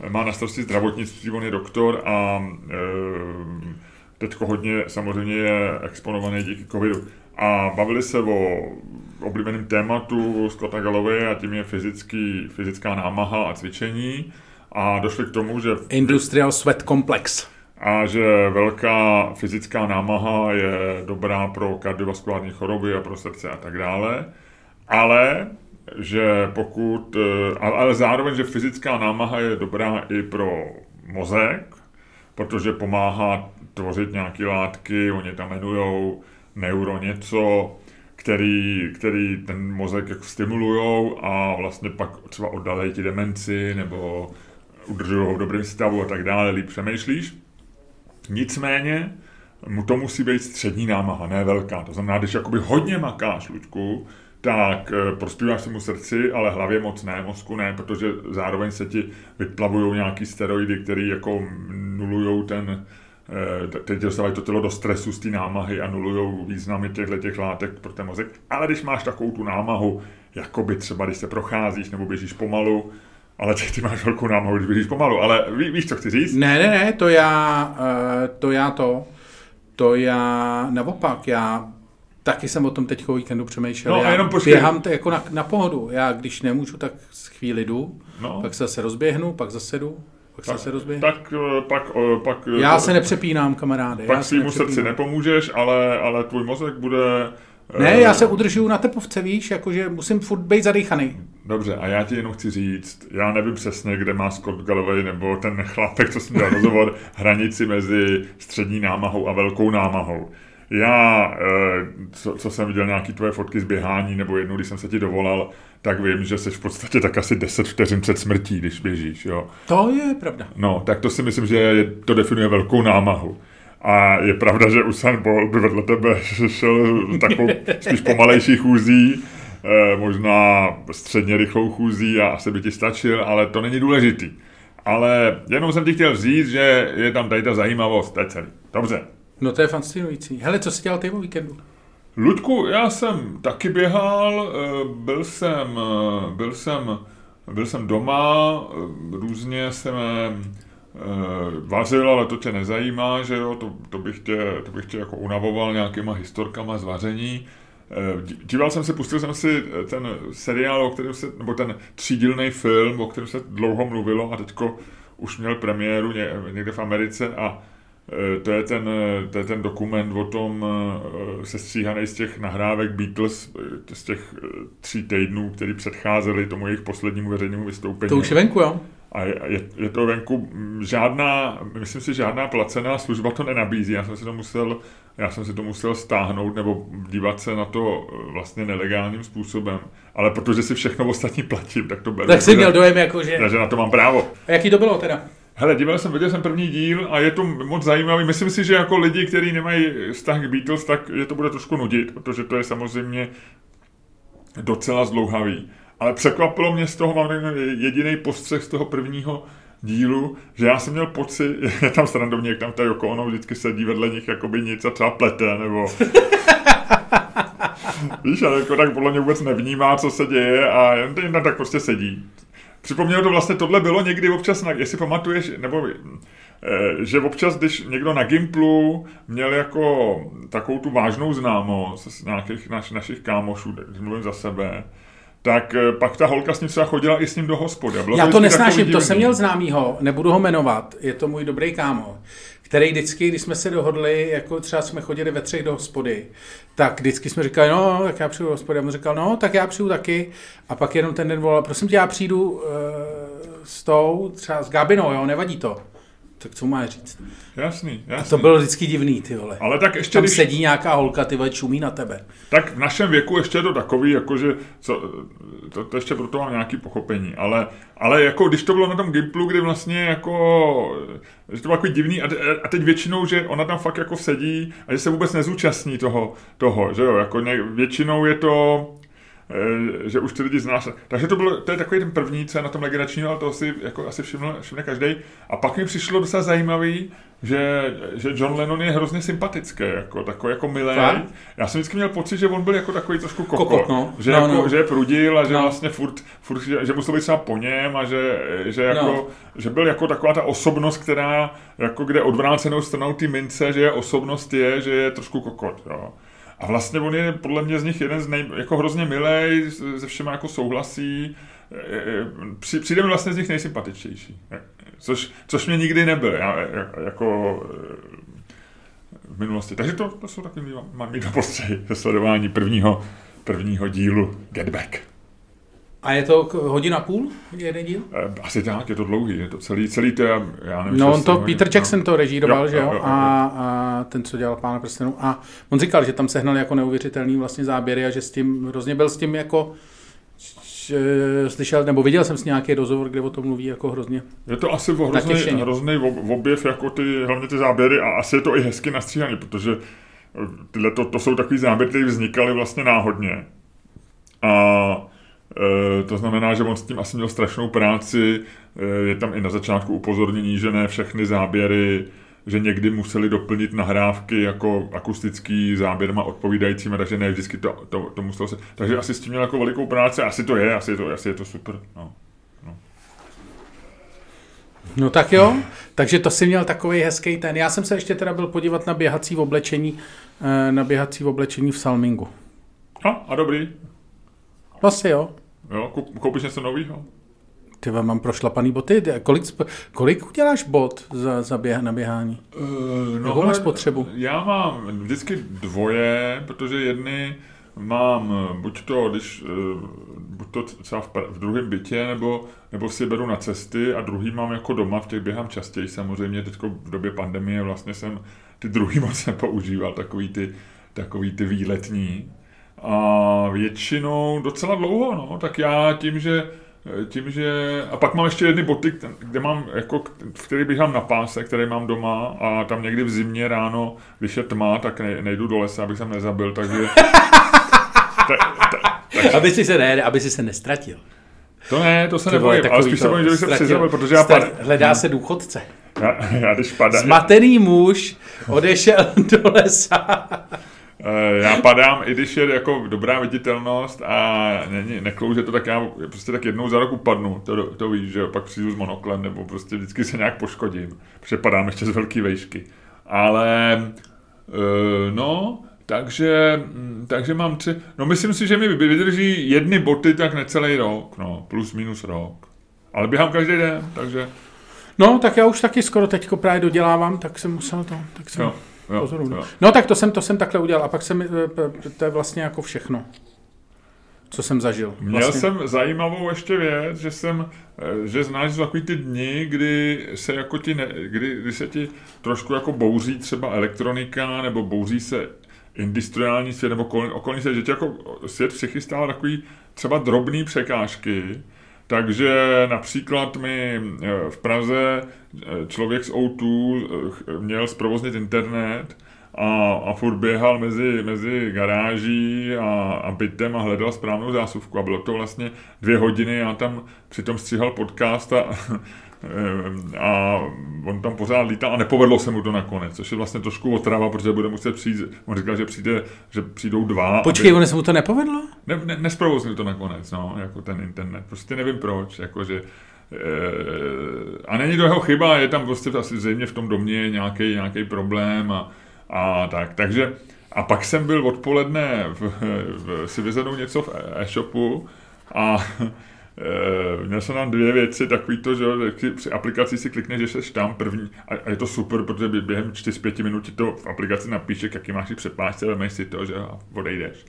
eh, má na starosti zdravotnictví, on je doktor a e, teďko hodně samozřejmě je exponovaný díky covidu. A bavili se o oblíbeném tématu Scotta Galloway a tím je fyzický, fyzická námaha a cvičení. A došli k tomu, že Industrial Sweat Complex. a že velká fyzická námaha je dobrá pro kardiovaskulární choroby a pro srdce a tak dále, ale že pokud, eh, ale ale zároveň, že fyzická námaha je dobrá i pro mozek, protože pomáhá tvořit nějaké látky, oni tam jmenujou neuro něco, který, který ten mozek jako stimulujou a vlastně pak třeba oddalejí ti demenci nebo udržují v dobrém stavu a tak dále, líp přemýšlíš. Nicméně mu to musí být střední námaha, ne velká. To znamená, když jakoby hodně makáš, Luďku, tak eh, prospíváš si mu srdci, ale hlavě moc ne, mozku ne, protože zároveň se ti vyplavují nějaký steroidy, které jako nulují ten, eh, te- teď dostávají to tělo do stresu z té námahy a nulují významy těchto těch látek pro ten mozek. Ale když máš takovou tu námahu, jako by třeba, když se procházíš nebo běžíš pomalu, ale ty, ty máš velkou námahu, když běžíš pomalu, ale ví, víš, co chci říct? Ne, ne, ne, to já, eh, to já to, to já naopak, já taky jsem o tom teď o víkendu přemýšlel. No a já jenom počkej. běhám to jako na, na pohodu. Já když nemůžu, tak chvíli jdu, No. pak se zase rozběhnu, pak zase jdu, pak se zase rozběhnu. Tak eh, pak, eh, pak Já se nepřepínám, kamaráde. já pak se svýmu srdci nepomůžeš, ale, ale tvůj mozek bude... Ne, já se udržuju na tepovce, víš, jakože musím furt být zadýchaný. Dobře, a já ti jenom chci říct, já nevím přesně, kde má Scott Galloway nebo ten chlapek, co jsem dělal rozhovor, hranici mezi střední námahou a velkou námahou. Já, eh, co, co jsem viděl nějaký tvoje fotky z běhání, nebo jednou, když jsem se ti dovolal, tak vím, že jsi v podstatě tak asi 10 vteřin před smrtí, když běžíš, jo. To je pravda. No, tak to si myslím, že je- to definuje velkou námahu. A je pravda, že Usain Bolt by vedle tebe šel takovou spíš pomalejší chůzí, možná středně rychlou chůzí a asi by ti stačil, ale to není důležitý. Ale jenom jsem ti chtěl říct, že je tam tady ta zajímavost, to je celý. Dobře. No to je fascinující. Hele, co jsi dělal ty o víkendu? Ludku, já jsem taky běhal, eh, byl jsem, eh, byl jsem, byl jsem doma, eh, různě jsem eh, vařil, ale to tě nezajímá, že jo, to, to, bych, tě, to bych tě jako unavoval nějakýma historkama z vaření. Eh, dí- Díval jsem se, pustil jsem si ten seriál, o kterém se, nebo ten třídílný film, o kterém se dlouho mluvilo a teďko už měl premiéru ně, někde v Americe a Eh, To je, ten, eh, to je ten dokument o tom eh, sestříhaný z těch nahrávek Beatles, eh, z těch eh, tří týdnů, který předcházely tomu jejich poslednímu veřejnému vystoupení. To už je venku, jo? A je, je, to venku mm, žádná, myslím si, žádná placená služba to nenabízí. Já jsem si to musel, já jsem si to musel stáhnout nebo dívat se na to eh, vlastně nelegálním způsobem. Ale protože si všechno ostatní platím, tak to beru. Tak jsi že- měl dojem, jako že... že na to mám právo. A jaký to bylo teda? Hele, díval jsem, viděl jsem první díl a je to moc zajímavý. Myslím si, že jako lidi, kteří nemají vztah k Beatles, tak je to bude trošku nudit, protože to je samozřejmě docela zdlouhavý. Ale překvapilo mě z toho, mám jediný postřeh z toho prvního dílu, že já jsem měl pocit, je tam srandovně, jak tam ta Yoko Ono vždycky sedí vedle nich, jakoby nic a třeba plete, nebo... Víš, ale jako tak podle mě vůbec nevnímá, co se děje a jen jen tam tak prostě sedí. Připomnělo to vlastně, tohle bylo někdy občas, na, jestli pamatuješ, nebo eh, že občas, když někdo na Gimplu měl jako takovou tu vážnou známost z nějakých naš, našich kámošů, když mluvím za sebe, tak eh, pak ta holka s ním třeba chodila i s ním do hospody. Bylo Já to, to nesnáším, to jsem měl známýho, nebudu ho jmenovat, je to můj dobrý kámo, který vždycky, když jsme se dohodli, jako třeba jsme chodili ve třech do hospody, tak vždycky jsme říkali, no, tak já přijdu do hospody. A on říkal, no, tak já přijdu taky. A pak jenom ten den volal, prosím tě, já přijdu uh, s tou, třeba s Gabinou, jo, nevadí to. Tak co má říct? Jasný, jasný. A to bylo vždycky divný, ty vole. Ale tak ještě Tam když... sedí nějaká holka, ty vole, čumí na tebe. Tak v našem věku ještě je to takový, jakože, co, to, to, ještě proto mám nějaký pochopení, ale, ale jako když to bylo na tom Gimplu, kdy vlastně jako, že to bylo takový divný a, a teď většinou, že ona tam fakt jako sedí a že se vůbec nezúčastní toho, toho že jo, jako ně, většinou je to, že už ty lidi znáš. Takže to, bylo, to je takový ten první, co je na tom legendačním, ale to si jako asi všiml, všimne každý. A pak mi přišlo docela zajímavý, že, že John Lennon je hrozně sympatický, jako, takový jako milý. Já jsem vždycky měl pocit, že on byl jako takový trošku koko, kokot, no. že, no, jako, no. že je prudil a že no. vlastně furt, furt že, že musel být třeba po něm a že, že, jako, no. že byl jako taková ta osobnost, která jako kde odvrácenou stranou ty mince, že je osobnost je, že je trošku kokot. Jo. A vlastně on je podle mě z nich jeden z nej, jako hrozně milej, se všema jako souhlasí. E, e, při, přijde mi vlastně z nich nejsympatičtější. E, což, což mě nikdy nebyl, já, jako v minulosti. Takže to, to jsou takový mám mít postřehy ze sledování prvního, prvního dílu Get Back. A je to hodina půl, jeden díl? Asi tak, je to dlouhý, je to celý, celý to, já nevím. No on to, Peter hodin, Jackson no. to režíroval, jo, že jo, jo, jo, a, a, ten, co dělal Pána prstenů. A on říkal, že tam sehnal jako neuvěřitelný vlastně záběry a že s tím, hrozně byl s tím jako, že slyšel, nebo viděl jsem s nějaký rozhovor, kde o tom mluví jako hrozně Je to asi hrozný, hrozný objev, jako ty, hlavně ty záběry a asi je to i hezky nastříhaný, protože tyhle to, to jsou takový záběry, které vznikaly vlastně náhodně. A Eh, to znamená, že on s tím asi měl strašnou práci. Eh, je tam i na začátku upozornění, že ne všechny záběry, že někdy museli doplnit nahrávky jako akustický záběrma odpovídajícíma, takže ne vždycky to, to, to muselo se... Takže asi s tím měl jako velikou práci, asi to je, asi je to, asi je to super. No. No. no tak jo, takže to si měl takový hezký ten. Já jsem se ještě teda byl podívat na běhací v oblečení, eh, na běhací v oblečení v Salmingu. A, a dobrý. Vlastně jo. Jo, koupíš něco nového? Ty mám prošlapaný boty. Kolik, kolik uděláš bot za, za běh, na běhání? Uh, no, máš potřebu? Já mám vždycky dvoje, protože jedny mám buď to, když, uh, buď to třeba v, v druhém bytě, nebo, nebo si beru na cesty a druhý mám jako doma, v těch běhám častěji samozřejmě, teď v době pandemie vlastně jsem ty druhý moc nepoužíval, takový ty, takový ty výletní. A většinou docela dlouho, no, tak já tím, že tím, že... A pak mám ještě jedny boty, kde mám, jako, v kterých běhám na páse, které mám doma a tam někdy v zimě ráno, když je tma, tak ne, nejdu do lesa, abych se nezabil, takže... ta, ta, ta, aby si se ne, aby si se nestratil. To ne, to se nebojím, ale spíš se bojím, že bych se přizabil, protože já pad... Hledá se důchodce. Já, já když padám... Zmatený muž odešel do lesa. Eh, já padám, i když je jako dobrá viditelnost a není, neklouže to, tak já prostě tak jednou za rok upadnu, to, to víš, že pak přijdu s monoklem, nebo prostě vždycky se nějak poškodím, protože padám ještě z velké vejšky. Ale, eh, no, takže, hm, takže mám tři, no myslím si, že mi vydrží jedny boty tak necelý rok, no, plus minus rok. Ale běhám každý den, takže... No, tak já už taky skoro teďko právě dodělávám, tak jsem musel to, tak jsem... Jo. Jo, pozoru. Jo. No tak to jsem, to jsem takhle udělal a pak jsem, eh, to je vlastně jako všechno co jsem zažil. Vlastně. Měl jsem zajímavou ještě věc, že jsem, eh, že znáš takový ty dny, kdy se jako ti, ne, kdy, kdy se ti trošku jako bouří třeba elektronika, nebo bouří se industriální svět, nebo okolní svět, že ti jako svět přichystá takový třeba drobný překážky, takže například mi eh, v Praze eh, člověk z O2 eh, měl zprovoznit internet a, a furt běhal mezi, mezi garáží a, a bytem a hledal správnou zásuvku. A bylo to vlastně dvě hodiny, já tam přitom stříhal podcast a a on tam pořád lítá a nepovedlo se mu to nakonec, což je vlastně trošku otrava, protože bude muset přijít, on říkal, že, přijde, že přijdou dva. Počkej, aby... on se mu to nepovedlo? Ne, ne, nesprovoznil to nakonec, no, jako ten internet, prostě nevím proč, jakože eh, a není to jeho chyba, je tam prostě asi zřejmě v tom domě nějaký, nějaký problém a, a tak, takže a pak jsem byl odpoledne v, v, si vyzvednout něco v e-shopu A měl jsem tam dvě věci, takový to, že při aplikaci si klikneš, že jsi tam první a, a je to super, protože během 4-5 minut ti to v aplikaci napíše, jaký máš přepáčce, vemeš si to, že a odejdeš.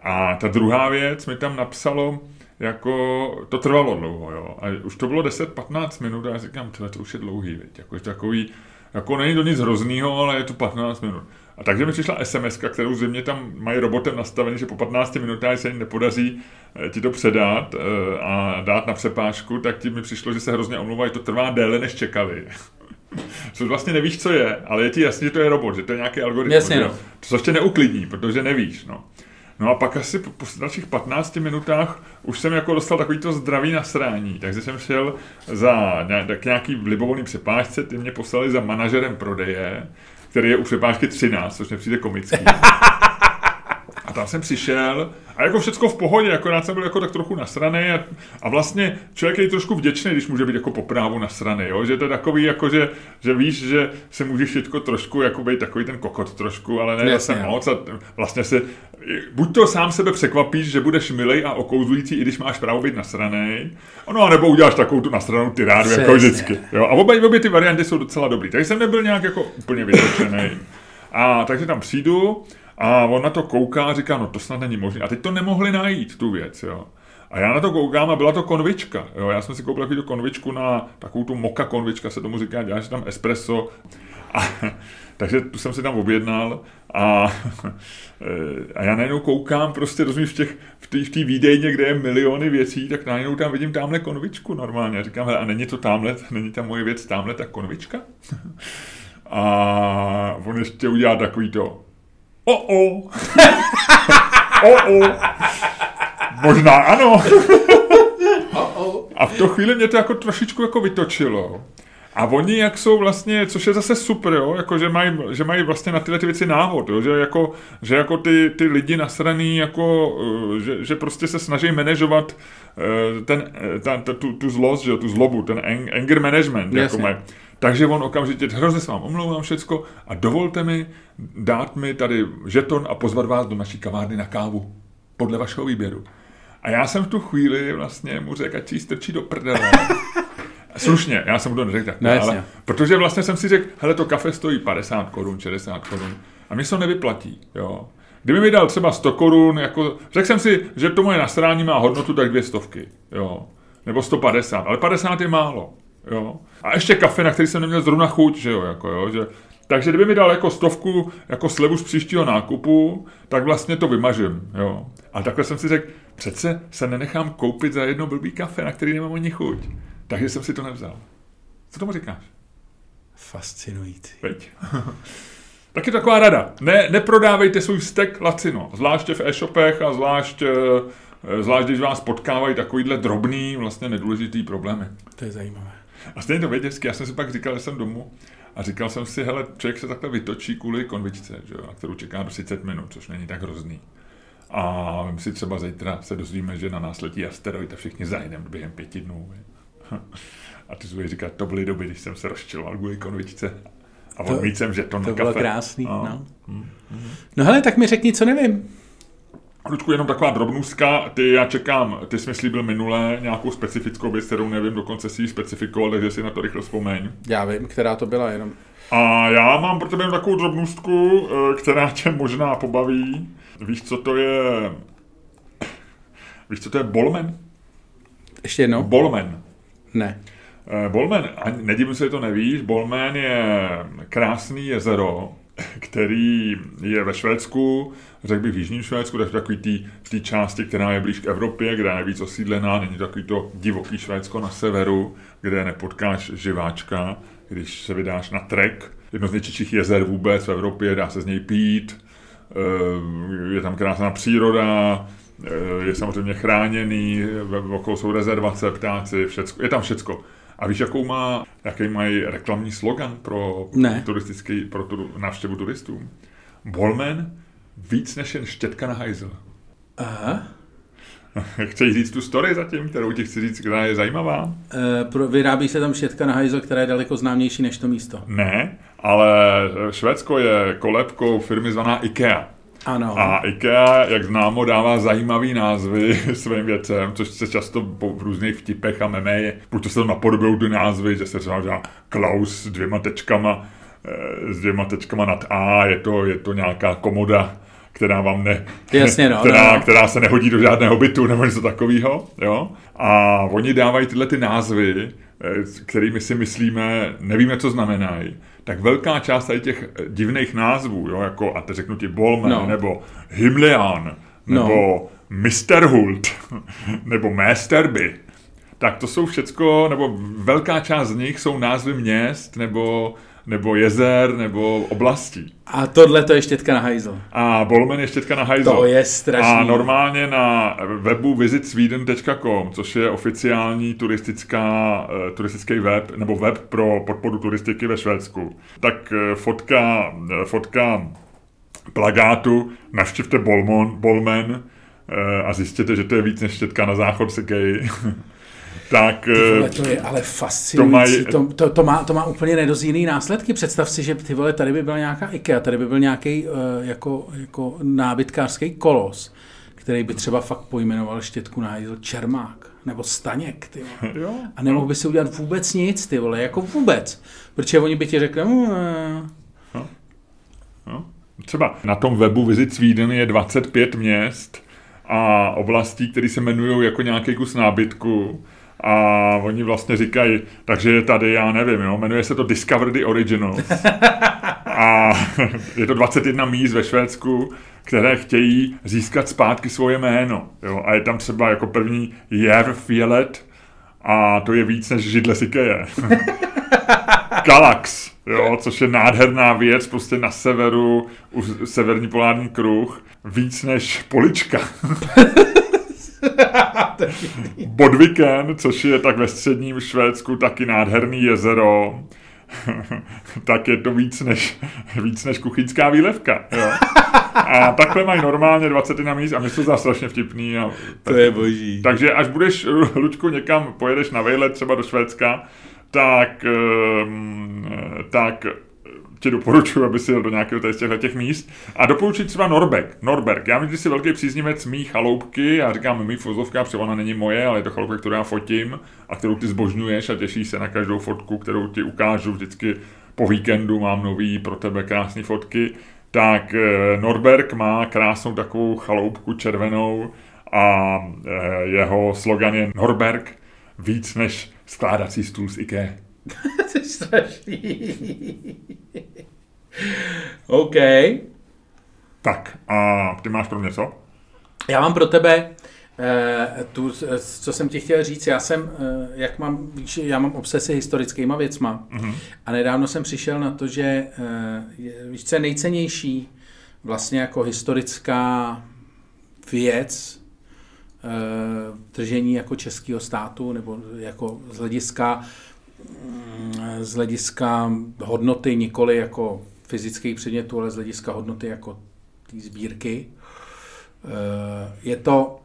A ta druhá věc mi tam napsalo, jako to trvalo dlouho, jo. A už to bylo 10-15 minut a já říkám, to, to už je dlouhý, viď? Jako, je takový, jako není to nic hroznýho, ale je to 15 minut. A takže mi přišla SMS, kterou země tam mají robotem nastavený, že po 15 minutách se jim nepodaří eh, ti to předat eh, a dát na přepážku, tak ti mi přišlo, že se hrozně omlouvají, to trvá déle, než čekali. Co vlastně nevíš, co je, ale je ti jasný, že to je robot, že to je nějaký algoritmus. Jasně, no. To se ještě neuklidní, protože nevíš. No. No a pak asi po, po dalších 15 minutách už jsem jako dostal takový to zdravý nasrání, takže jsem šel za nějak, nějaký libovolný přepážce, ty mě poslali za manažerem prodeje, který je u přepážky 13, což mi přijde komický. Tam jsem přišel a jako všecko v pohodě, akorát jsem byl jako tak trochu nasraný a, a vlastně člověk je trošku vděčný, když může být jako po právu nasraný, jo? že to je takový, jako že, že víš, že se můžeš jako trošku jako být takový ten kokot trošku, ale ne zase moc a vlastně se, buď to sám sebe překvapíš, že budeš milej a okouzlující, i když máš právo být nasraný, no a nebo uděláš takovou tu nasranou tyrádu, jako vždycky. Jo? A obě, obě ty varianty jsou docela dobrý. Takže jsem nebyl nějak jako úplně vytočený. A takže tam přijdu a on na to kouká a říká, no to snad není možné. A teď to nemohli najít, tu věc, jo. A já na to koukám a byla to konvička. Jo. Já jsem si koupil takovou konvičku na takovou tu moka konvička, se tomu říká, děláš tam espresso. A, takže tu jsem si tam objednal a, a já najednou koukám, prostě rozumíš, v těch, v té v výdejně, kde je miliony věcí, tak najednou tam vidím tamhle konvičku normálně. A říkám, a není to tamhle, není ta moje věc tamhle ta konvička? A on ještě udělá takový to, O-o. O-o. Možná ano. A v tu chvíli mě to jako trošičku jako vytočilo. A oni jak jsou vlastně, což je zase super, jo, jako že mají, že mají vlastně na tyhle ty věci návod, jo, že jako, že jako ty, ty lidi nasraný, jako, eh, že, že prostě se snaží manažovat eh, ten, eh, ten, tu, tu zlost, že, tu zlobu, ten anger management, Jasně. jako mají. Takže on okamžitě, hrozně se vám omlouvám všecko a dovolte mi dát mi tady žeton a pozvat vás do naší kavárny na kávu podle vašeho výběru. A já jsem v tu chvíli vlastně mu řekl, ať si strčí do prdele. Slušně, já jsem mu to neřekl tak, no, ale protože vlastně jsem si řekl, hele, to kafe stojí 50 korun, 60 korun a mi se to nevyplatí, jo. Kdyby mi dal třeba 100 korun, jako, řekl jsem si, že to moje nasrání má hodnotu tak dvě stovky, jo. Nebo 150, ale 50 je málo. Jo. A ještě kafe, na který jsem neměl zrovna chuť, že jo, jako jo, že takže kdyby mi dal jako stovku jako slevu z příštího nákupu, tak vlastně to vymažím, jo. A takhle jsem si řekl, přece se nenechám koupit za jedno blbý kafe, na který nemám ani chuť. Takže jsem si to nevzal. Co tomu říkáš? Fascinující. Veď. Taky taková rada. Ne, neprodávejte svůj stek lacino, zvláště v e-shopech a zvlášť, eh, zvlášť když vás potkávají takovýhle drobný, vlastně nedůležitý problémy. To je zajímavé. A stejně to věděcky, já jsem si pak říkal, že jsem domů a říkal jsem si, hele, člověk se takhle vytočí kvůli konvičce, že jo, kterou čeká 30 minut, což není tak hrozný. A vím si třeba zítra se dozvíme, že na nás letí asteroid a všichni zajdeme během pěti dnů. A ty jsi říkat, to byly doby, když jsem se rozčiloval kvůli konvičce. A odmít jsem, že to na bylo kafe. krásný, no. no. Hmm. No hele, tak mi řekni, co nevím. Ludku, jenom taková drobnůstka, ty já čekám, ty jsi mi slíbil minule nějakou specifickou věc, kterou nevím, dokonce si ji specifikoval, takže si na to rychle vzpomeň. Já vím, která to byla jenom. A já mám pro tebe jenom takovou drobnůstku, eh, která tě možná pobaví. Víš, co to je... Víš, co to je Bolmen? Ještě jednou? Bolmen. Ne. Eh, Bolmen, nedivím se, že to nevíš, Bolmen je krásný jezero, který je ve Švédsku, řekl bych v Jižním Švédsku, tak takový té části, která je blíž k Evropě, kde je víc osídlená, není takový to divoký Švédsko na severu, kde nepotkáš živáčka, když se vydáš na trek. Jedno z nejčistších jezer vůbec v Evropě, dá se z něj pít, eh, je tam krásná příroda, eh, je samozřejmě chráněný, okolo jsou rezervace, ptáci, všecko, je tam všecko. A víš, jakou má, jaký mají reklamní slogan pro, ne. turistický, pro tu návštěvu turistů? Bolmen víc než jen štětka na hajzl. Aha. Chceš říct tu story zatím, kterou ti chci říct, která je zajímavá? E, pro, vyrábí se tam štětka na hajzl, která je daleko známější než to místo. Ne, ale Švédsko je kolebkou firmy zvaná IKEA. Ano. A IKEA, jak známo, dává zajímavý názvy svým věcem, což se často v různých vtipech a meme, buď to se tam napodobují ty názvy, že se třeba Klaus s dvěma tečkama, eh, s dvěma tečkama nad A, je to, je to nějaká komoda, která vám ne, Jasně, no, která, no, která se nehodí do žádného bytu nebo něco takového, jo. A oni dávají tyhle ty názvy, eh, kterými si myslíme, nevíme, co znamenají, tak velká část tady těch eh, divných názvů, jo, jako, a teď řeknu ti Bolman, No. nebo Himmlian, nebo Mr. Hult, nebo Masterby, tak to jsou všecko, nebo velká část z nich jsou názvy měst, nebo, nebo jezer, nebo oblastí. A tohle to je štětka na hajzl. A Bolman je štětka na hajzl. To je strašný. A normálně na webu visitsweden.com, což je oficiální turistická, eh, turistický web, nebo web pro podporu turistiky ve Švédsku, tak eh, fotka, eh, fotka plagátu navštivte Bolmon, Bolmen a zjistěte, že to je víc než štětka na záchod se gay. tak Ty vole, eh, to je ale fascinující. To, mají- to, to, má, to má úplně nedozírný následky. Představ si, že ty vole, tady by byla nějaká IKEA, tady by byl nějaký uh, jako, jako nábytkářský kolos, který by třeba fakt pojmenoval štětku na Čermák nebo Staněk, ty vole. jo, A nemohl by si udělat vůbec nic, ty vole, jako vůbec. Protože oni by ti řekli, "Mm, eh, No. Třeba na tom webu Visit Sweden je 25 měst a oblastí, které se jmenují jako nějaký kus nábytku. A oni vlastně říkají, takže je tady, já nevím, jo, jmenuje se to Discover the Originals. A je to 21 míst ve Švédsku, které chtějí získat zpátky svoje jméno. Jo? A je tam třeba jako první Järfjellet a to je víc než židle z Ikeje. Galax, jo, což je nádherná věc, prostě na severu, u severní polární kruh, víc než polička. Bodviken, což je tak ve středním Švédsku taky nádherný jezero, tak je to víc než, víc než kuchyňská výlevka. Jo. A takhle mají normálně 20 na míst a mě to zdá strašně vtipný. A, to je boží. takže až budeš, Luďku, někam pojedeš na vejlet, třeba do Švédska, tak, ehm, tak ti doporučuji, aby si jel do nějakého z těchto těch míst. A doporučuji třeba Norberg. Norberg. Já vím, že jsi velký příznivec mý chaloupky, já říkám mý fozovka, protože ona není moje, ale je to chaloupka, kterou já fotím a kterou ty zbožňuješ a těšíš se na každou fotku, kterou ti ukážu vždycky po víkendu, mám nový pro tebe krásné fotky. Tak eh, Norberg má krásnou takovou chaloupku červenou a eh, jeho slogan je Norberg víc než skládací stůl z IKEA. to je strašný. OK. Tak a ty máš pro mě co? Já mám pro tebe eh, tu, eh, co jsem ti chtěl říct, já jsem, eh, jak mám, víš, já mám obsesi historickýma věcma Mhm. a nedávno jsem přišel na to, že eh, je, víš, co je nejcennější vlastně jako historická věc eh, držení jako českého státu nebo jako z hlediska z hlediska hodnoty nikoli jako fyzických předmětů, ale z hlediska hodnoty jako té sbírky. Eh, Je to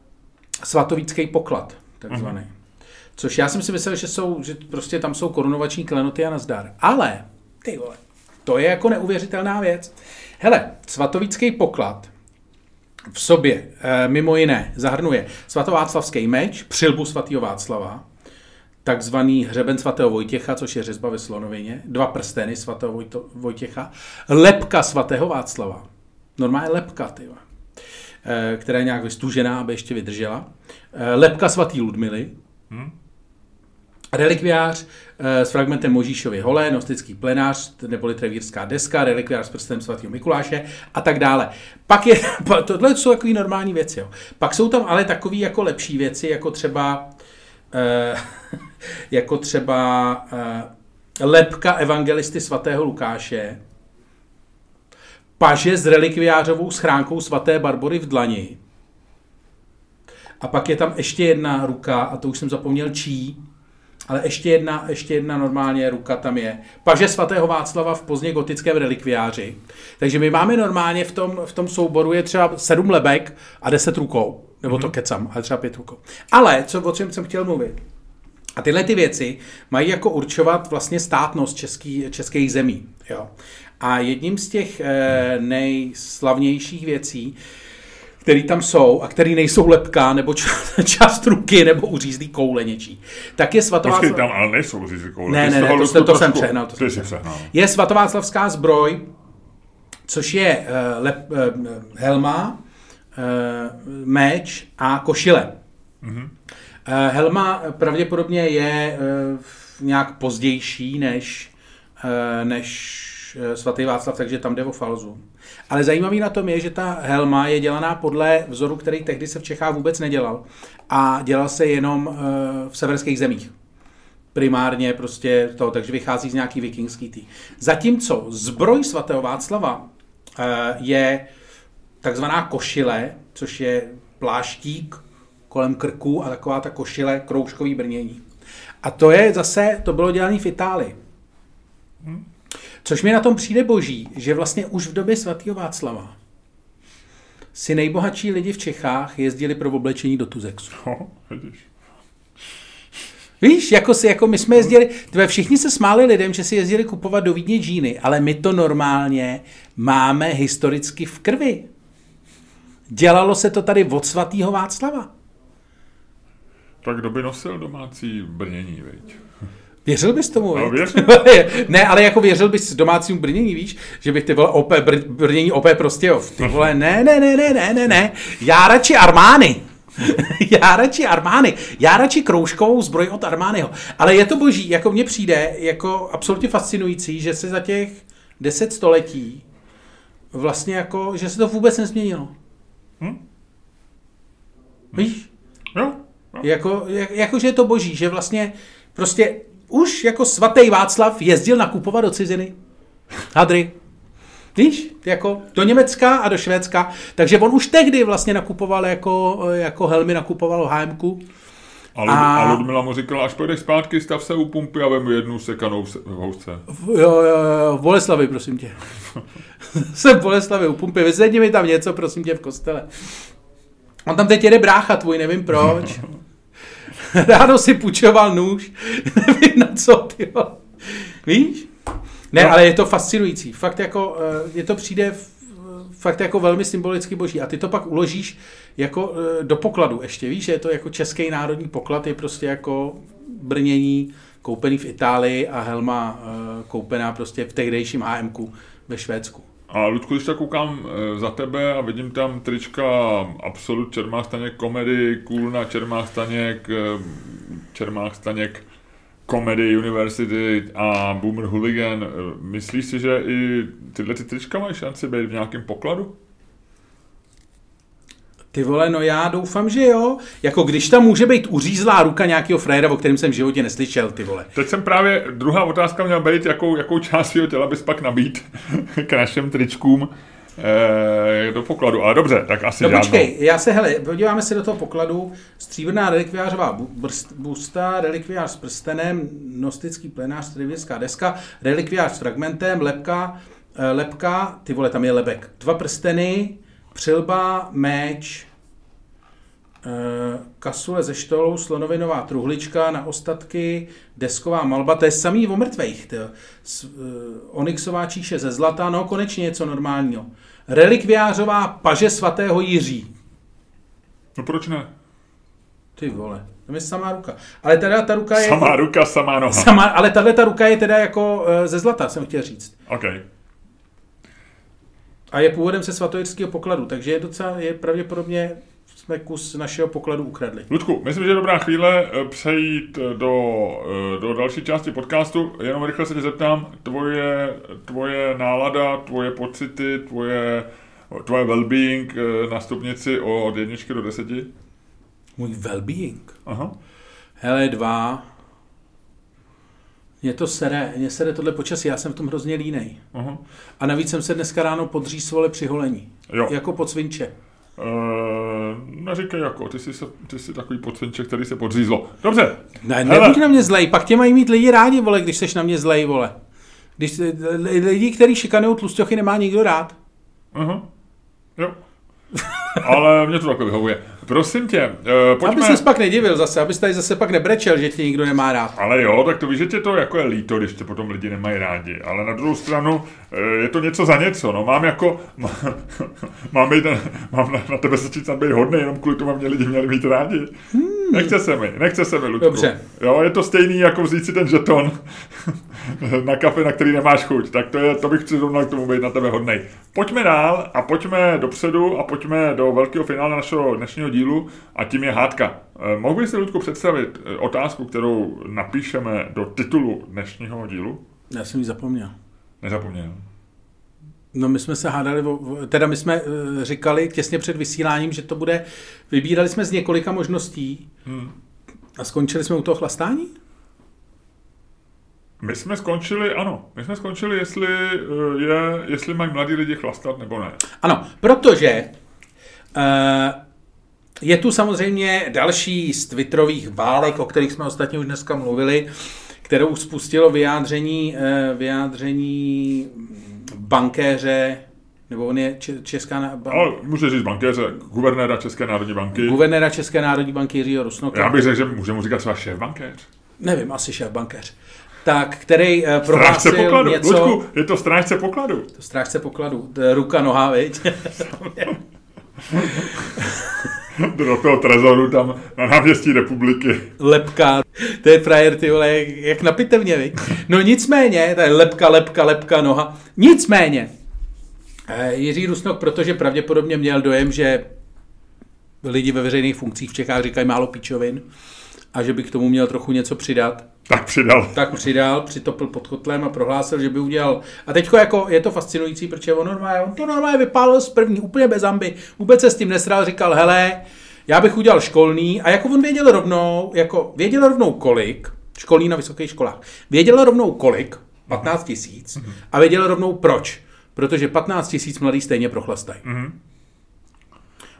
svatovícký poklad, takzvaný. Mhm. Což já jsem si myslel, že, jsou, že prostě tam jsou korunovační klenoty a nazdar. Ale, ty vole, to je jako neuvěřitelná věc. Hele, svatovícký poklad v sobě eh, mimo jiné zahrnuje svatováclavský meč, přilbu svatého Václava, takzvaný hřeben svatého Vojtěcha, což je řezba ve Slonovině, dva prsteny svatého Vojto, Vojtěcha, lepka svatého Václava, normálně lepka, ty vole, eh, která je nějak vystužená, aby ještě vydržela, eh, lepka svatý Ludmily, relikviář eh, s fragmentem Možíšovy hole, nostický plenář, neboli trevírská deska, relikviář s prstem svatého Mikuláše a tak dále. Pak je, tohle jsou takové normální věci. Jo. Pak jsou tam ale takové jako lepší věci, jako třeba jako třeba eh, lepka evangelisty svatého Lukáše, paže s relikviářovou schránkou svaté Barbory v dlani. A pak je tam ještě jedna ruka, a to už jsem zapomněl čí, ale ještě jedna, ještě jedna normálně ruka tam je. Paže svatého Václava v pozdně gotickém relikviáři. Takže my máme normálně v tom, v tom souboru je třeba sedm lebek a deset rukou. Nebo to kecam, ale třeba pět rukou. Ale, co, o čem jsem chtěl mluvit, a tyhle ty věci mají jako určovat vlastně státnost český, českých zemí. Jo. A jedním z těch eh, nejslavnějších věcí, který tam jsou a který nejsou lepka, nebo část, část ruky, nebo uřízlý koule něčí. Tak je svatová... Počkej, tam ale nejsou uřízlý koule. Ne, ne, ne, to, Ludku to, jsem přehnal. To jsem přehnal. Je svatováclavská zbroj, což je uh, lep, uh, helma, meč a košile. Mhm. Uh, helma pravděpodobně je uh, nějak pozdější než, uh, než svatý Václav, takže tam jde o falzu. Ale zajímavý na tom je, že ta helma je dělaná podle vzoru, který tehdy se v Čechách vůbec nedělal. A dělal se jenom v severských zemích primárně prostě to, takže vychází z nějaký vikingský tý. Zatímco zbroj svatého Václava eh, je takzvaná košile, což je pláštík kolem krku a taková ta košile kroužkový brnění. A to je zase, to bylo dělané v Itálii. Což mi na tom přijde boží, že vlastně už v době svatého Václava si nejbohatší lidi v Čechách jezdili pro oblečení do Tuzexu. No, vidíš. Víš, jako, si, jako my jsme jezdili, tvé všichni se smáli lidem, že si jezdili kupovat do Vídně džíny, ale my to normálně máme historicky v krvi. Dělalo se to tady od svatého Václava. Tak kdo by nosil domácí brnění, viď? Věřil bys tomu? No, ne, ale jako věřil bys domácímu brnění, víš? Že bych ty vole OP, br, brnění OP prostě, jo. Ty vole, ne, ne, ne, ne, ne, ne, ne. Já radši Armány. Já radši Armány. Já radši kroužkovou zbroj od Armányho. Ale je to boží, jako mně přijde, jako absolutně fascinující, že se za těch deset století vlastně jako, že se to vůbec nezměnilo. Hm? Víš? Jo, jo. Jako, jak, jako, že je to boží, že vlastně prostě už jako svatý Václav jezdil nakupovat do ciziny. Hadry. Víš, jako do Německa a do Švédska. Takže on už tehdy vlastně nakupoval jako, jako helmy, nakupoval HMku. A, Lud, A- a Ludmila mu říkala, až pojedeš zpátky, stav se u pumpy a vem jednu sekanou v housce. Jo, jo, jo, v Boleslavi, prosím tě. Jsem v Boleslavi u pumpy, vyzvedni mi tam něco, prosím tě, v kostele. On tam teď jede brácha tvůj, nevím proč. Ráno si půjčoval nůž, nevím na co, ty. Víš? Ne, No. ale je to fascinující. Fakt jako, eh, je to přijde fakt jako velmi symbolicky boží. A ty to pak uložíš jako eh, do pokladu ještě, víš, že je to jako český národní poklad, je prostě jako brnění koupený v Itálii a helma eh, koupená prostě v tehdejším AMku ve Švédsku. A Ludku, když tak koukám eh, za tebe a vidím tam trička Absolut Čermák Staněk Komedy, Kůlna Čermák Staněk, Čermák Staněk Comedy University a Boomer Hooligan. Eh, Myslíš si, že i tyhle ty trička mají šanci být v nějakém pokladu? Ty vole, no já doufám, že jo. Jako když tam může být uřízlá ruka nějakého fréra, o kterém jsem v životě neslyšel, ty vole. Teď jsem právě, druhá otázka měla být, jakou, jakou část svého těla bys pak nabít k našim tričkům do pokladu. Ale dobře, tak asi No žádnou. počkej, já se, hele, podíváme se do toho pokladu. Stříbrná relikviářová busta, relikviář s prstenem, gnostický plenář, strivická deska, relikviář s fragmentem, lepka, eh, lepka, ty vole, tam je lebek. Dva prsteny, přilba, meč, eh, kasule ze štolou, slonovinová truhlička na ostatky, desková malba, to je samý o mrtvejch. tyjo. Uh, onyxová číše ze zlata, no konečně něco normálního. Relikviářová paže svatého Jiří. No proč ne? Ty vole, to je samá ruka. Ale teda ta ruka je... Samá ruka, samá noha. Sama, ale tahle ta ruka je teda jako eh, ze zlata, jsem chtěl říct. OK. A je původem se svatojirského pokladu, takže je docela, je pravděpodobně jsme kus našeho pokladu ukradli. Ludku, myslím, že je dobrá chvíle eh, přejít eh, do, eh, do další části podcastu. Jenom rychle se tě zeptám, tvoje, tvoje nálada, tvoje pocity, tvoje, tvoje well-being na stupnici od jedničky do deseti? Můj well-being. Aha. Hele, dva. Mě to sere, mě sere tohle počasí, já jsem v tom hrozně línej. Aha. A navíc jsem se dneska ráno podřísvole při holení. Jo. Jako pod svinče. Uh, neříkej jako, ty jsi, se, ty jsi takový podcenček, který se podřízlo. Dobře. Ne, nebuď na mě zlej, pak tě mají mít lidi rádi, vole, když seš na mě zlej, vole. Když lidi, kteří šikanují tlusťochy, nemá nikdo rád. Aha. Jo. ale mě to takhle vyhovuje. Prosím tě, uh, pojďme... Aby se pak nedivil zase, abys tady zase pak nebrečel, že tě nikdo nemá rád. Ale jo, tak to víš, že tě to jako je líto, když tě potom lidi nemají rádi. Ale na druhou stranu uh, je to něco za něco. No. Mám jako, mám, být, mám na, na tebe začít být hodný, jenom kvůli tomu mě lidi měli mít rádi. Hmm. Nechce se mi, nechce se mi, Ludku. Dobře. Jo, je to stejný, jako vzít si ten žeton na kafe, na který nemáš chuť. Tak to, je, to bych zrovna k tomu být na tebe hodný. Pojďme dál a pojďme dopředu a pojďme do velkého finále našeho dnešního dílu a tím je hádka. Eh, mohl bys si, Ludku, představit eh, otázku, kterou napíšeme do titulu dnešního dílu? Já jsem ji zapomněl. Nezapomněl. No my jsme se hádali, teda my jsme eh, říkali těsně před vysíláním, že to bude, vybírali jsme z několika možností hmm. a skončili jsme u toho chlastání? My jsme skončili, ano, my jsme skončili, jestli, je, jestli mají mladí lidi chlastat nebo ne. Ano, protože uh, je tu samozřejmě další z Twitterových válek, o kterých jsme ostatně už dneska mluvili, kterou spustilo vyjádření, uh, vyjádření bankéře, nebo on je Česká banka. Ale může říct bankéře, guvernéra České národní banky. Guvernéra České národní banky Jiřího Rusnoka. Já bych řekl, že můžeme říkat třeba šéf bankéř. Nevím, asi šéf bankéř. Tak, který uh, prohlásil pokladu. něco... Ludku, je to strážce pokladu. To strážce pokladu. Ruka, noha, viď? do toho trezoru tam na náměstí republiky. Lepka, to je frajer, ty vole, jak na pitevně, viď? No nicméně, to je lepka, lepka, lepka, noha. Nicméně, eh, Jiří Rusnok, protože pravděpodobně měl dojem, že lidi ve veřejných funkcích v Čechách říkají málo píčovin a že by k tomu měl trochu něco přidat. Tak přidal. Tak přidal, přitopil pod kotlem a prohlásil, že by udělal. A teď jako je to fascinující, protože on, normálně, on to normálně vypálil z první, úplně bez amby. Vůbec se s tím nesral, říkal, hele, já bych udělal školný a jako on věděl rovnou, jako věděl rovnou kolik, školní na vysokých školách, věděl rovnou kolik, 15 tisíc, a věděl rovnou proč. Protože 15 tisíc mladých stejně prochlastají. Mm-hmm.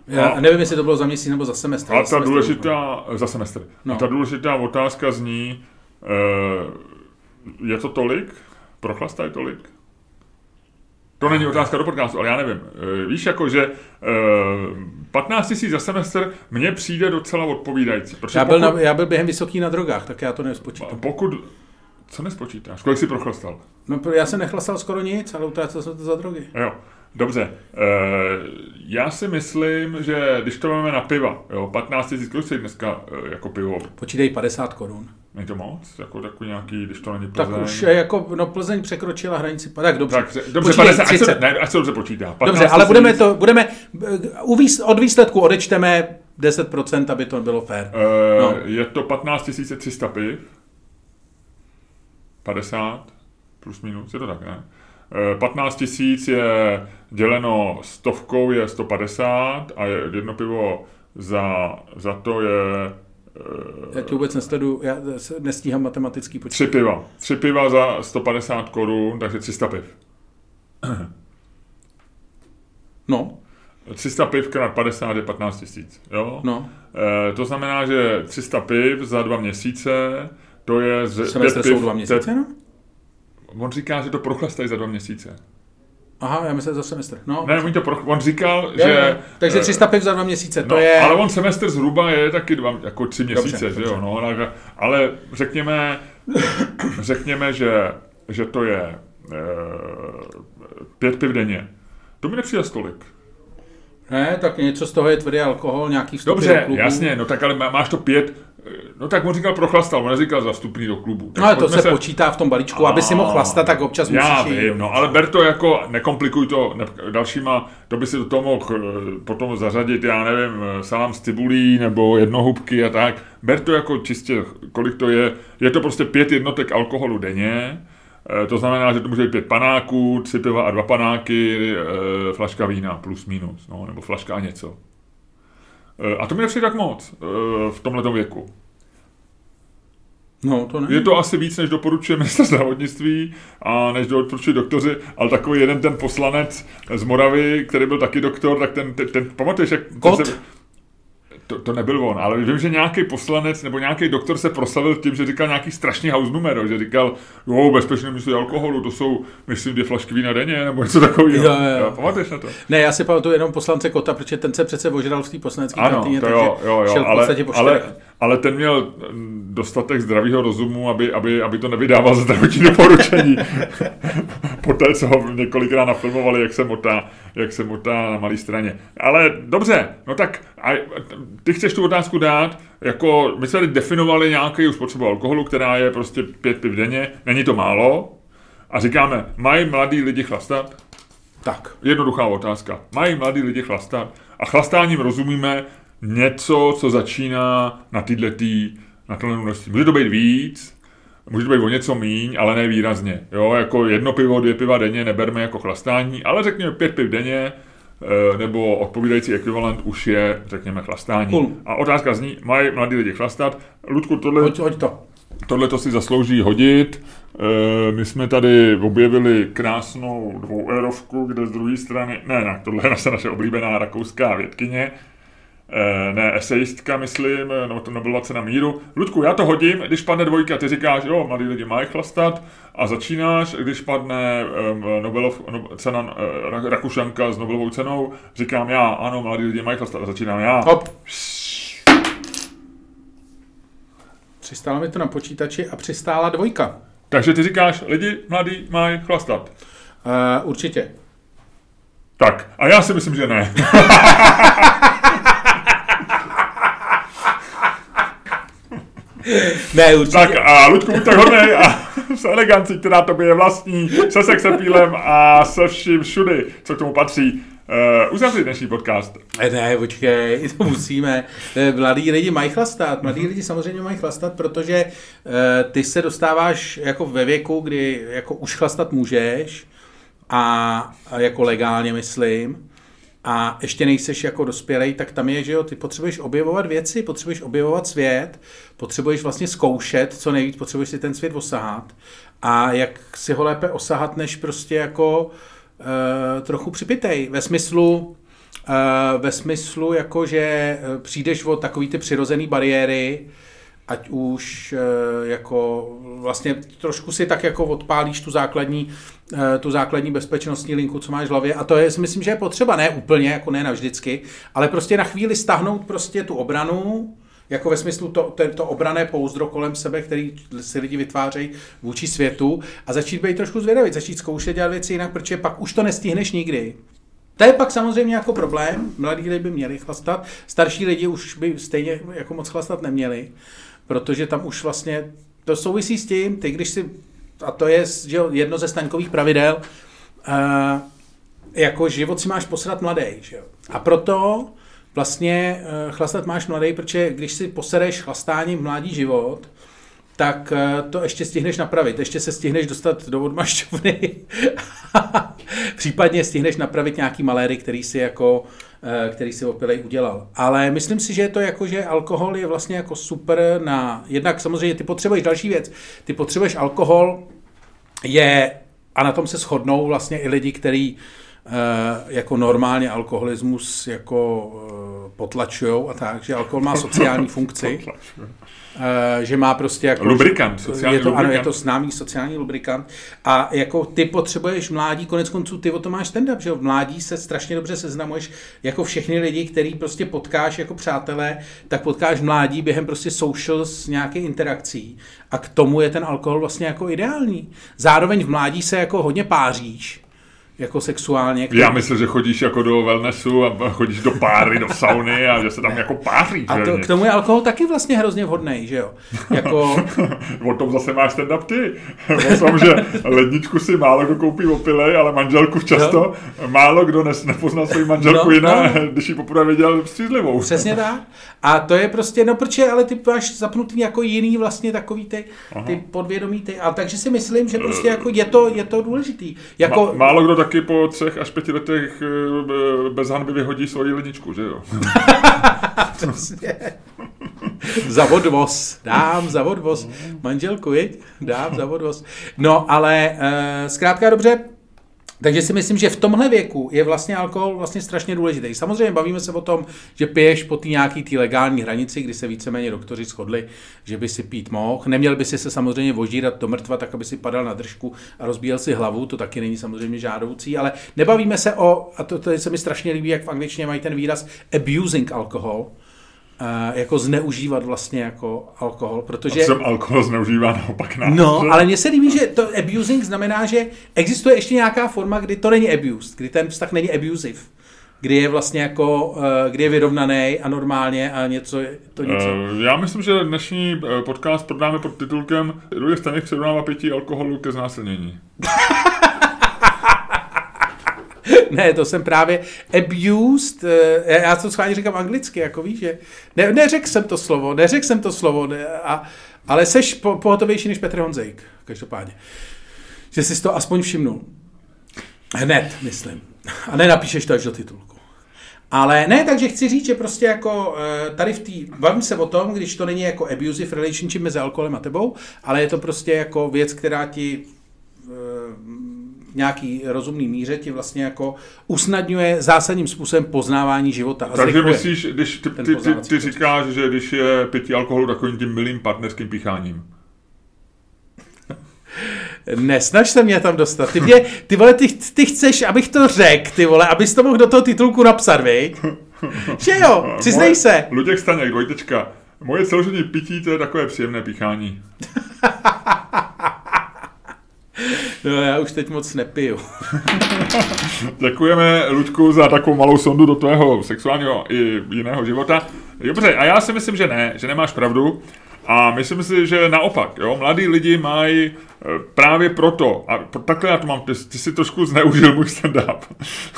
Já nevím, jestli to bylo za měsíc nebo za semestr. A ta důležitá, za semestr. No. A ta důležitá otázka zní, je to tolik? Prochlastají tolik? To není otázka do podcastu, ale já nevím. Eh, víš, jako, že 15 eh, tisíc za semestr mně přijde docela odpovídající. Já byl, pokud, na, já byl během vysoký na drogách, tak já to nespočítám. Pokud, co nespočítáš? Kolik jsi prochlastal? No, já jsem nechlastal skoro nic, ale utrácel jsem to za drogy. Jo. Dobře, e, já si myslím, že když to máme na piva, jo, 15 tisíc, kolik dneska e, jako pivo? Počítej 50 korun. Není to moc? Jako takový nějaký, když to není Plzeň? Tak už je jako, no Plzeň překročila hranici, tak dobře. Tak, dobře, 50, 30. Ať se, ne, ať se dobře počítá. Dobře, ale budeme to, budeme, od výsledku odečteme 10%, aby to bylo fér. E, no. Je to 15 300 piv, 50, plus minus, je to tak, ne? 15 tisíc je děleno stovkou je 150 a jedno pivo za, za to je já tě vůbec nesledu, já nestíhám matematický počet. Tři piva. Tři piva za 150 korun, takže 300 piv. No. 300 piv krát 50 je 15 tisíc, jo? No. E, to znamená, že 300 piv za dva měsíce, to je... Z, Semestr jsou dva měsíce, no? On říká, že to prochlastají za dva měsíce. Aha, já myslím za semestr. No. Ne, on, to pro, on říkal, je, že... Je. Takže 300 piv za dva měsíce, to no, je... Ale on semestr zhruba je taky dva, jako tři měsíce, dobře, že dobře. jo, no, ale řekněme, řekněme, že, že to je e, pět piv denně. To mi nepřijde stolik. Ne, tak něco z toho je tvrdý alkohol, nějaký vstupy Dobře, jasně, no tak ale máš to pět, No tak on říkal prochlastal, on neříkal za vstupný do klubu. Tak no ale to se, se počítá v tom balíčku, a, aby si mohl chlastat, tak občas já musíš vím, no ale ber to jako, nekomplikuj to ne, dalšíma, to by si do toho mohl eh, potom zařadit, já nevím, eh, salám z cibulí nebo jednohubky a tak. Ber to jako čistě, kolik to je. Je to prostě pět jednotek alkoholu denně, eh, to znamená, že to může být pět panáků, tři piva a dva panáky, flaška vína plus minus, no, nebo flaška a něco. Eh, a to mi nepřijde tak moc eh, v tomhle věku. No, to ne. Je to asi víc, než doporučuje minister zdravotnictví a než doporučují doktoři, ale takový jeden ten poslanec z Moravy, který byl taky doktor, tak ten, ten, ten pamatuješ, jak... Kot? Se, to, to nebyl on, ale vím, že nějaký poslanec nebo nějaký doktor se proslavil tím, že říkal nějaký strašný house numero, že říkal, jo, bezpečné místo alkoholu, to jsou, myslím, dvě flašky vína denně, nebo něco takového. Jo, jo, jo. Pamatuješ na to? Ne, já si pamatuju jenom poslance Kota, protože ten se přece ožral v té poslanecké kantýně, takže jo, jo, jo, šel v ale, podstatě po ale. Ale ten měl mm, dostatek zdravého rozumu, aby, aby, aby to nevydával za zdravotní doporučení. Poté, co ho několikrát nafilmovali, jak se motá, jak se motá na malé straně. Ale dobře, no tak a, ty chceš tu otázku dát, jako my jsme tady definovali nějaký spotřebu alkoholu, která je prostě pět piv denně, není to málo, a říkáme, mají mladí lidi chlastat? Tak. Jednoduchá otázka. Mají mladí lidi chlastat? A chlastáním rozumíme něco, co začíná na tyhle tý, na tohle množství. Může to být víc, může to být o něco míň, ale ne výrazně. Jo, jako jedno pivo, dvě piva denně neberme jako chlastání, ale řekněme pět piv denně, eh, nebo odpovídající ekvivalent už je, řekněme, chlastání. Cool. A otázka zní, mají mladí lidi chlastat? Ludku, tohle, Hoď, hoď to. Tohle to si zaslouží hodit. E, My jsme tady objevili krásnou dvouérovku, kde z druhé strany, ne, ne, tohle je naše, naše oblíbená rakouská vědkyně, E, ne, esejistka, myslím, no to nebyla cena míru. Ludku, já to hodím, když padne dvojka, ty říkáš, jo, mladí lidi mají chlastat a začínáš, když padne um, Nobelov, no, cena uh, Rakušanka s Nobelovou cenou, říkám já, ano, mladí lidi mají chlastat a začínám já. Hop. Přistála mi to na počítači a přistála dvojka. Takže ty říkáš, lidi mladí mají chlastat. Uh, určitě. Tak, a já si myslím, že ne. Ne, určitě. tak a Ludku, buď tak hodnej a s elegancí, která tobě je vlastní, se sexepílem a se vším všudy, co k tomu patří. Uh, uzavři dnešní podcast. Ne, ne, počkej, to musíme. Eh, Mladí lidi mají chlastat, mladí lidi samozřejmě mají chlastat, protože eh, ty se dostáváš jako ve věku, kdy jako už chlastat můžeš a, a jako legálně myslím, a ještě nejseš jako dospělej, tak tam je, že jo, ty potřebuješ objevovat věci, potřebuješ objevovat svět, potřebuješ vlastně zkoušet, co nejvíc, potřebuješ si ten svět osahat. A jak si ho lépe osahat, než prostě jako uh, trochu připitej, ve smyslu, uh, ve smyslu jako, že eh, přijdeš o takový ty přirozený bariéry, ať už uh, jako vlastně trošku si tak jako odpálíš tu základní, uh, tu základní bezpečnostní linku, co máš v hlavě. A to je, myslím, že je potřeba, ne úplně, jako ne navždycky, ale prostě na chvíli stahnout prostě tu obranu, jako ve smyslu to, to, to obrané pouzdro kolem sebe, který si lidi vytvářejí vůči světu a začít být trošku zvědavý, začít zkoušet dělat věci jinak, protože pak už to nestihneš nikdy. To je pak samozřejmě jako problém, mladí lidi by měli chlastat, starší lidi už by stejně jako moc chlastat neměli, protože tam už vlastně to souvisí s tím, ty když si, a to je že jedno ze staňkových pravidel, uh, jako život si máš posrat mladý, že jo. A proto vlastně uh, chlastat máš mladý, protože když si posereš chlastáním v mládí život, tak uh, to ještě stihneš napravit. Ještě se stihneš dostat do odmašťovny. Případně stihneš napravit nějaký maléry, který si jako eh, který si opilej udělal. Ale myslím si, že je to jako, že alkohol je vlastně jako super na, jednak samozřejmě ty potřebuješ další věc, ty potřebuješ alkohol, je, a na tom se shodnou vlastně i lidi, kteří jako normálně alkoholismus jako uh, potlačují a tak, že alkohol má sociální funkci. Uh, že má prostě jako... Lubrikant, sociální je to, lubrikant. Ano, je to známý sociální lubrikant. A jako ty potřebuješ mládí, konec konců ty o to máš stand-up, že jo? V mládí se strašně dobře seznamuješ jako všechny lidi, který prostě potkáš jako přátelé, tak potkáš v mládí během prostě social s nějaké interakcí. A k tomu je ten alkohol vlastně jako ideální. Zároveň v mládí se jako hodně páříš, jako sexuálně. Já myslím, že chodíš jako do wellnessu a chodíš do páry, do sauny a že se tam jako páří. A to, k tomu je alkohol taky vlastně hrozně vhodný, že jo? Jako, o tom zase máš stand up ty. O tom, že ledničku si málo kdo koupí opilej, ale manželku často no. málo kdo nes, nepozná svou manželku No, jiná, no. když ji poprvé viděl střízlivou. Přesně tak. A to je prostě, no protože, ale ty máš zapnutý jako jiný vlastně takový ty, ty podvědomí ty. A takže si myslím, že prostě jako je to, je to důležitý. Jako, Ma, málo kdo taky po třech až pěti letech eh, bez hanby vyhodí svoji ledničku, že jo? Přesně. za odvoz. Dám za odvoz. Manželku, viď? Dám za odvoz. No, ale uh, zkrátka dobře, Takže si myslím, že v tomhle věku je vlastně alkohol vlastně strašně důležitý. Samozřejmě bavíme se o tom, že piješ po té nějaký tý legální hranici, kdy se víceméně doktoři shodli, že by si pít mohl. Neměl by si se samozřejmě vožírat do mrtva, tak aby si padal na držku a rozbíjel si hlavu, to taky není samozřejmě žádoucí, ale nebavíme se o, a to, to se mi strašně líbí, jak v angličtině mají ten výraz abusing alkohol, jako zneužívat vlastně jako alkohol, protože... A jsem alkohol zneužívá naopak na. No, ale mně se líbí, že to abusing znamená, že existuje ještě nějaká forma, kdy to není abused, kdy ten vztah není abusive kdy je vlastně jako, eh, kdy je vyrovnaný a normálně a něco, to něco. Uh, já myslím, že dnešní eh, podcast prodáme pod titulkem Rudě Staněk přirovnává pití alkoholu ke znásilnění. ne, to jsem právě abused, eh, já to schválně říkám anglicky, jako víš, že ne, neřekl jsem to slovo, neřekl jsem to slovo, ne, a, ale seš po, pohotovější než Petr Honzejk, každopádně. Že jsi to aspoň všimnul. Hned, myslím. A nenapíšeš to až do titulku. Ale ne, takže chci říct, že prostě jako eh, tady v té, bavím se o tom, když to není jako abusive relationship mezi alkoholem a tebou, ale je to prostě jako věc, která ti eh, nějaký rozumný míře ti vlastně jako usnadňuje zásadním způsobem poznávání života. A Takže myslíš, když ty, ty, ty, ty říkáš, že když je pití alkoholu takovým tím milým partnerským pícháním? Nesnaž se mě tam dostat. Ty, mě, ty vole, ty, ty chceš, abych to řekl, ty vole, abys to mohl do toho titulku napsat, viď? Že jo, přiznej se. Luděk Staněk, dvojtečka. Moje celoživotní pití, to je takové příjemné píchání. No, já už teď moc nepiju. Děkujeme, Ludku, za takovou malou sondu do tvého sexuálního i jiného života. Dobře, a já si myslím, že ne, že nemáš pravdu. A myslím si, že naopak, jo, mladí lidi mají e, právě proto, a takhle já to mám, ty, ty si trošku zneužil můj stand-up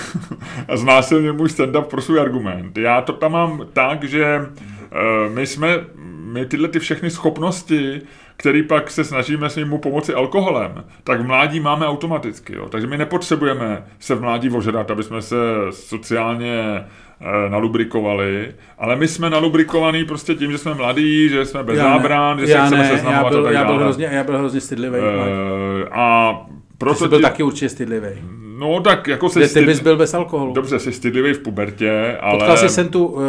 a znásilnil můj stand-up pro svůj argument. Já to tam mám tak, že uh, my jsme, my tyhle ty všechny schopnosti, který pak se snažíme s ním mu pomoci alkoholem, tak v mládí máme automaticky. Jo. Takže my nepotřebujeme se v mládí ožrat, aby jsme se sociálně e, nalubrikovali, ale my jsme nalubrikovaní prostě tím, že jsme mladí, že jsme bez zábran, že se chceme seznamovat já byl, já byl hrozně, já byl hrozně stydlivý. E, a proto ty jsi byl ti... taky určitě stydlivý. No tak jako se... Styd... Ty bys byl bez alkoholu. Dobře, jsi stydlivý v pubertě, ale... Potkal jsi jsem tu uh,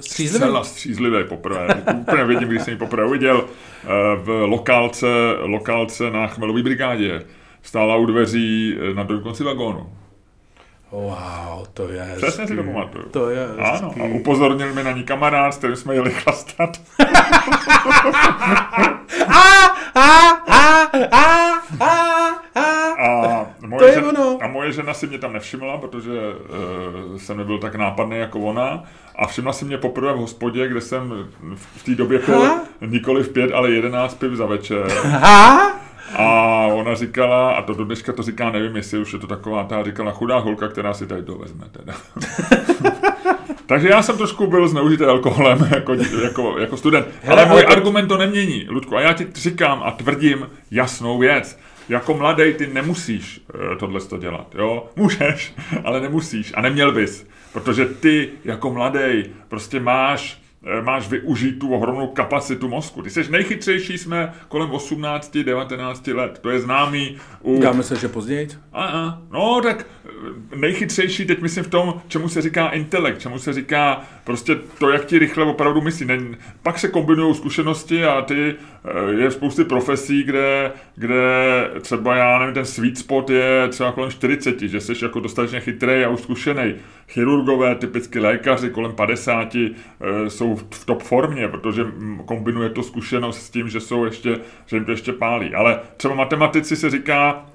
střízlivý? Zcela střízlivý poprvé. Úplně vidím, když jsem ji poprvé uviděl eh, v lokálce, lokálce na Chmelový brigádě. Stála u dveří eh, na druhém konci vagónu. Wow, to je hezký. Přesně si to pamatuju. To je hezký. Ano, a upozornil mi na ní kamarád, s kterým jsme jeli chlastat. a, a, a, a, a, a, moje to je žena, ono. a moje žena si mě tam nevšimla, protože uh, jsem nebyl tak nápadný jako ona. A všimla si mě poprvé v hospodě, kde jsem v té době pil nikoli v pět, ale jedenáct piv za večer. Ha? A ona říkala, a to do dneška to říká, nevím, jestli už je to taková ta, říkala chudá holka, která si tady dovezme teda. Takže já jsem trošku byl zneužitý alkoholem jako, jako, jako student. Hele, ale můj argument to nemění, Ludku. A já ti říkám a tvrdím jasnou věc. Jako mladý ty nemusíš uh, tohle dělat, jo? Můžeš, ale nemusíš a neměl bys. Protože ty jako mladý prostě máš Eh, máš využít tu ohromnou kapacitu mozku. Ty jsi nejchytřejší, jsme kolem 18, 19 let. To je známý u... Já myslím, že později. A, a, no, tak eh, nejchytřejší, teď myslím v tom, čemu se říká intelekt, čemu se říká prostě to, jak ti rychle opravdu myslí. Ne, pak se kombinují zkušenosti a ty eh, je spousty profesí, kde, kde třeba, já nevím, ten sweet spot je třeba kolem 40, že jsi jako dostatečně chytrý a už zkušený. Chirurgové, typicky lékaři kolem 50 jsou v top formě, protože kombinuje to zkušenost s tím, že jsou ještě, že jim to ještě pálí. Ale třeba matematici se říká,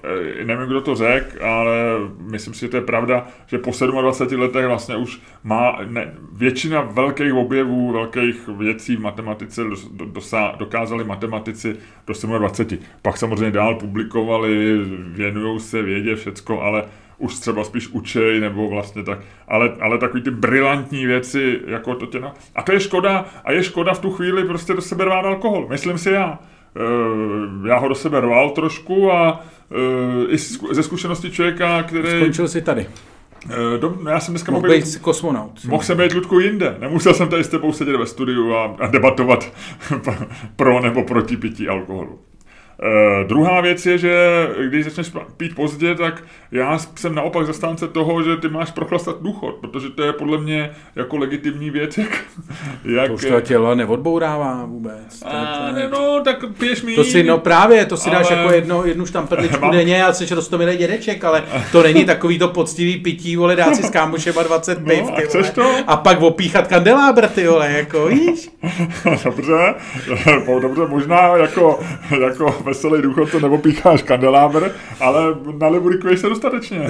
eh, nevím, kdo to řekl, ale myslím si, že to je pravda, že po 27 letech vlastně už má ne, většina velkých objevů, velkých věcí v matematice dosa, dokázali matematici do 27. Pak samozřejmě dál publikovali, věnují se vědě, všecko, ale už třeba spíš učej, nebo vlastně tak, ale, ale takový ty brilantní věci, jako to tě na... A to je škoda, a je škoda v tu chvíli prostě do sebe rvát alkohol, myslím si já. E, já ho do sebe rval trošku a e, i ze zkušenosti člověka, který... Skončil jsi tady. E, do, no já jsem dneska mohl být kosmonaut. Mohl jsem být Ludku jinde. Nemusel jsem tady s tebou sedět ve studiu a, a debatovat pro nebo proti pití alkoholu. Uh, druhá věc je, že když začneš pít pozdě, tak já jsem naopak zastánce toho, že ty máš prochlastat důchod, protože to je podle mě jako legitimní věc, jak... jak to už to tělo neodbourává vůbec. To, a, to, ne, no, tak piješ mi. To si, no právě, to si ale... dáš jako jedno, jednu štamprličku mám... denně a jsi rostomilý dědeček, ale to není takový to poctivý pití, vole, dát si s kámošema 20 no, piv, ty, vole, to? a pak opíchat kandelábr, ty vole, jako, víš? dobře, dobře, možná jako, jako veselý důchodce neopícháš kandelábr, ale na liburikuješ se dostatečně.